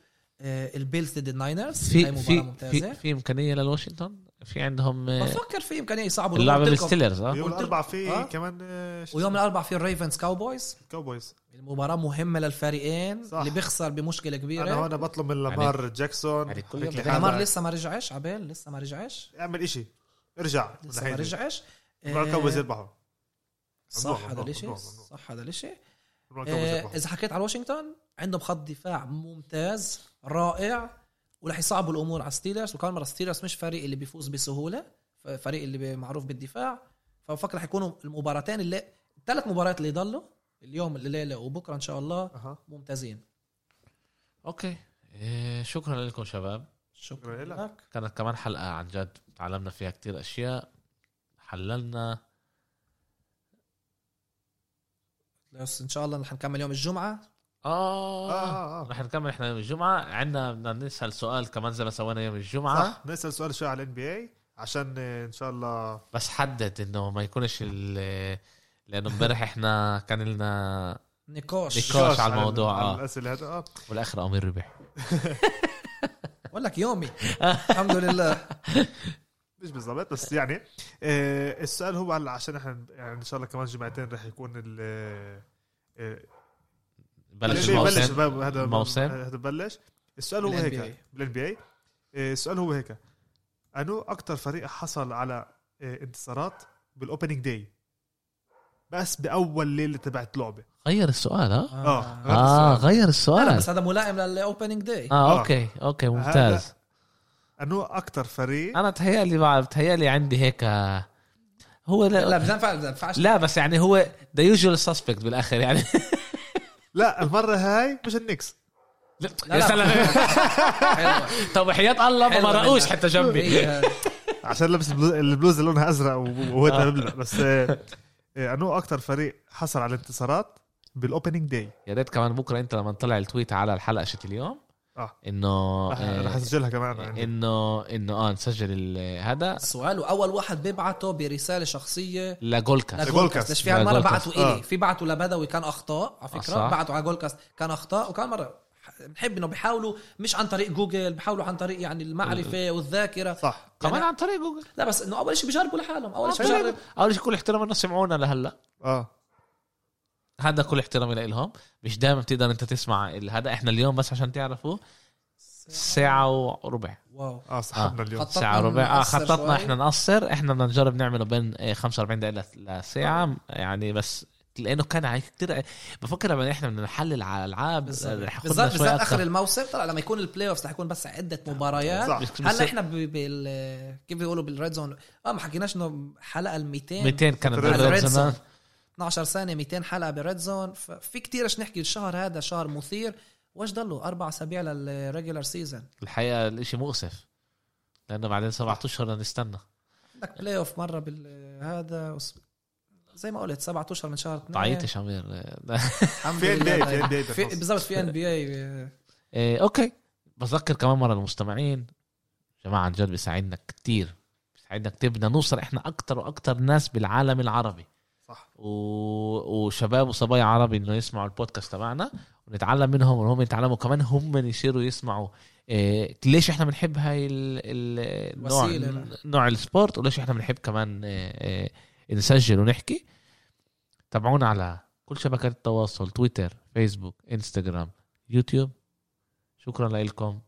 آه، ال Bills ضد ال Niners. في في ممتازة. في, في إمكانية للواشنطن؟ في عندهم آه، بفكر في امكانيه يصعبوا اللعبة. بال Steelers آه يوم الأربعاء في آه. كمان آه، شو ويوم؟ الأربعاء في ال Ravens Cowboys Cowboys المباراة مهمة للفريقين صح. اللي بيخسر بمشكلة أنا كبيرة هون بطلب من لامار جاكسون يعني خليك لي كده لامار. لسه ما رجعش عبال لسه ما رجعش اعمل إشي ارجع لسه ما. رجعش ال Cowboys يربحوا صح هذا الإشي. صح هذا الإشي إذا حكيت على واشنطن عندهم خط دفاع ممتاز رائع ورح يصعبوا الأمور على Steelers. وكمان مرة Steelers مش فريق اللي بيفوز بسهولة. فريق اللي معروف بالدفاع. فبفكر رح يكونوا المباراتين اللي الثلاث مباريات اللي ضلوا اليوم الليلة وبكرة إن شاء الله أها. ممتازين. okay. إيه شكرا لكم شباب. شكرا. لك. كانت كمان حلقة عن جد تعلمنا فيها كتير أشياء. حللنا. بس إن شاء الله رح نكمل يوم الجمعة. آه, آه، آه. رح نكمل إحنا يوم الجمعة. عندنا بدنا نسأل سؤال كمان زي ما سوينا يوم الجمعة. صح نسأل سؤال شوي على الان بي اي عشان آه، إن شاء الله بس حدد إنه ما يكونش ال- لأنه امبارح إحنا كان لنا نقاش. نقاش على الموضوع، على آه. الأسئلة هذا آه. والآخر أمير ربح. بقول لك يومي. الحمد لله. مش بالضبط بس يعني آه السؤال هو عشان إحنا يعني إن شاء الله كمان جمعتين رح يكون ال آه، بلش الموسم؟ هذا الموسم. هذا بلش. السؤال هو هيك. بالان بي اي السؤال هو هيك. أنو أكثر فريق حصل على آه، انتصارات بالاوبننج داي بس بأول ليلة تبعت لعبة. غير السؤال ها؟ آه. آه. السؤال. غير لا لا السؤال بس هذا ملائم للاوبننج داي آه آه. أوكي أوكي ممتاز. أنو أكثر فريق؟ أنا تهيألي بعد تهيألي عندي هيك آه، هو لا لا, ينفعش لا بس يعني هو ذا يوجوال سسبكت بالآخر يعني. لا المرة هاي مش النكس. لا، يا لا. سلام. طب حياة الله ما منك. حتى جنبي. عشان لابس البلو- البلوز اللي لونها أزرق وهو ببلع بس آه، آه، أنو أكثر فريق حصل على الانتصارات بالاوبننج داي يا ريت كمان بكرة أنت لما تطلع التويت على الحلقة شت اليوم. آه. إنه رح آه، رح أسجلها كمان عندي. إنه إنه آه نسجل ال- هذا. السؤال وأول واحد بيبعته برسالة شخصية لجول كاست لجول لجولكاست. كاست. ليش في هالمره لجولكاست. بعتوا آه. إلي؟ في بعتوا لبدوي كان أخطاء على آه، فكرة. صح. بعتوا على جولكاست كان أخطاء وكان مرة بنحب إنه بيحاولوا مش عن طريق جوجل بيحاولوا عن طريق يعني المعرفة والذاكرة. صح. كمان يعني- عن طريق جوجل. لا بس إنه أول شيء بيجربوا لحالهم أول شيء طريق بجرب أول شيء كل احترام انه سمعونا لهلأ. آه. هذا كل احترامي لهم مش دائما بتقدر أنت تسمع ال- هذا إحنا اليوم بس عشان تعرفوا. ساعة وربع. واو. آه صحبنا اليوم. خططنا ساعة وربع. آه خططنا شوي. إحنا نقصر. إحنا بدنا نجرب نعمله بين آه، 45 دقيقة ل- لساعة. يعني بس لأنه كان هيك كثير بفكر لما إحنا بدنا نحلل على العاب بالذات بالذات آخر الموسم طلع لما يكون ال playoff رح يكون بس عدة مباريات. صح. بس- بس- هلأ إحنا بال كيف بيقولوا بال red zone آه ما حكيناش إنه حلقة ال 200 200 كانت ال red بال red zone. zone 12 سنه 200 حلقه بال red zone ففي كتير إيش نحكي الشهر هذا شهر مثير. وإيش ضلوا؟ أربع أسابيع لل regular season الحقيقة الإشي مؤسف. لأنه بعدين سبعة اشهر بدنا نستنى. عندك playoff مره بالهذا. زي ما قلت سبعة أشهر من شهر اثنين. تعيطش عمير الحمد في في NBA في بالنص. بالضبط في NBA okay. بذكر كمان مرة المستمعين. جماعة عن جد بيساعدنا كتير. بيساعدنا كتير. بدنا نوصل إحنا أكتر وأكتر ناس بالعالم العربي. صح. و... وشباب وصبايا عربي إنه يسمعوا البودكاست تبعنا ونتعلم منهم وهم يتعلموا كمان هم يصيروا يسمعوا. إيه ليش إحنا بنحب هاي ال... ال... النوع وسيلة. نوع ال sport وليش إحنا بنحب كمان إيه إيه نسجل ونحكي. تابعونا على كل شبكات التواصل تويتر فيسبوك إنستغرام يوتيوب. شكرا لكم.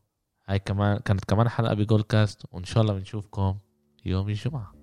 هاي كمان كانت كمان حلقة بجول كاست وإن شاء الله بنشوفكم يوم الجمعة.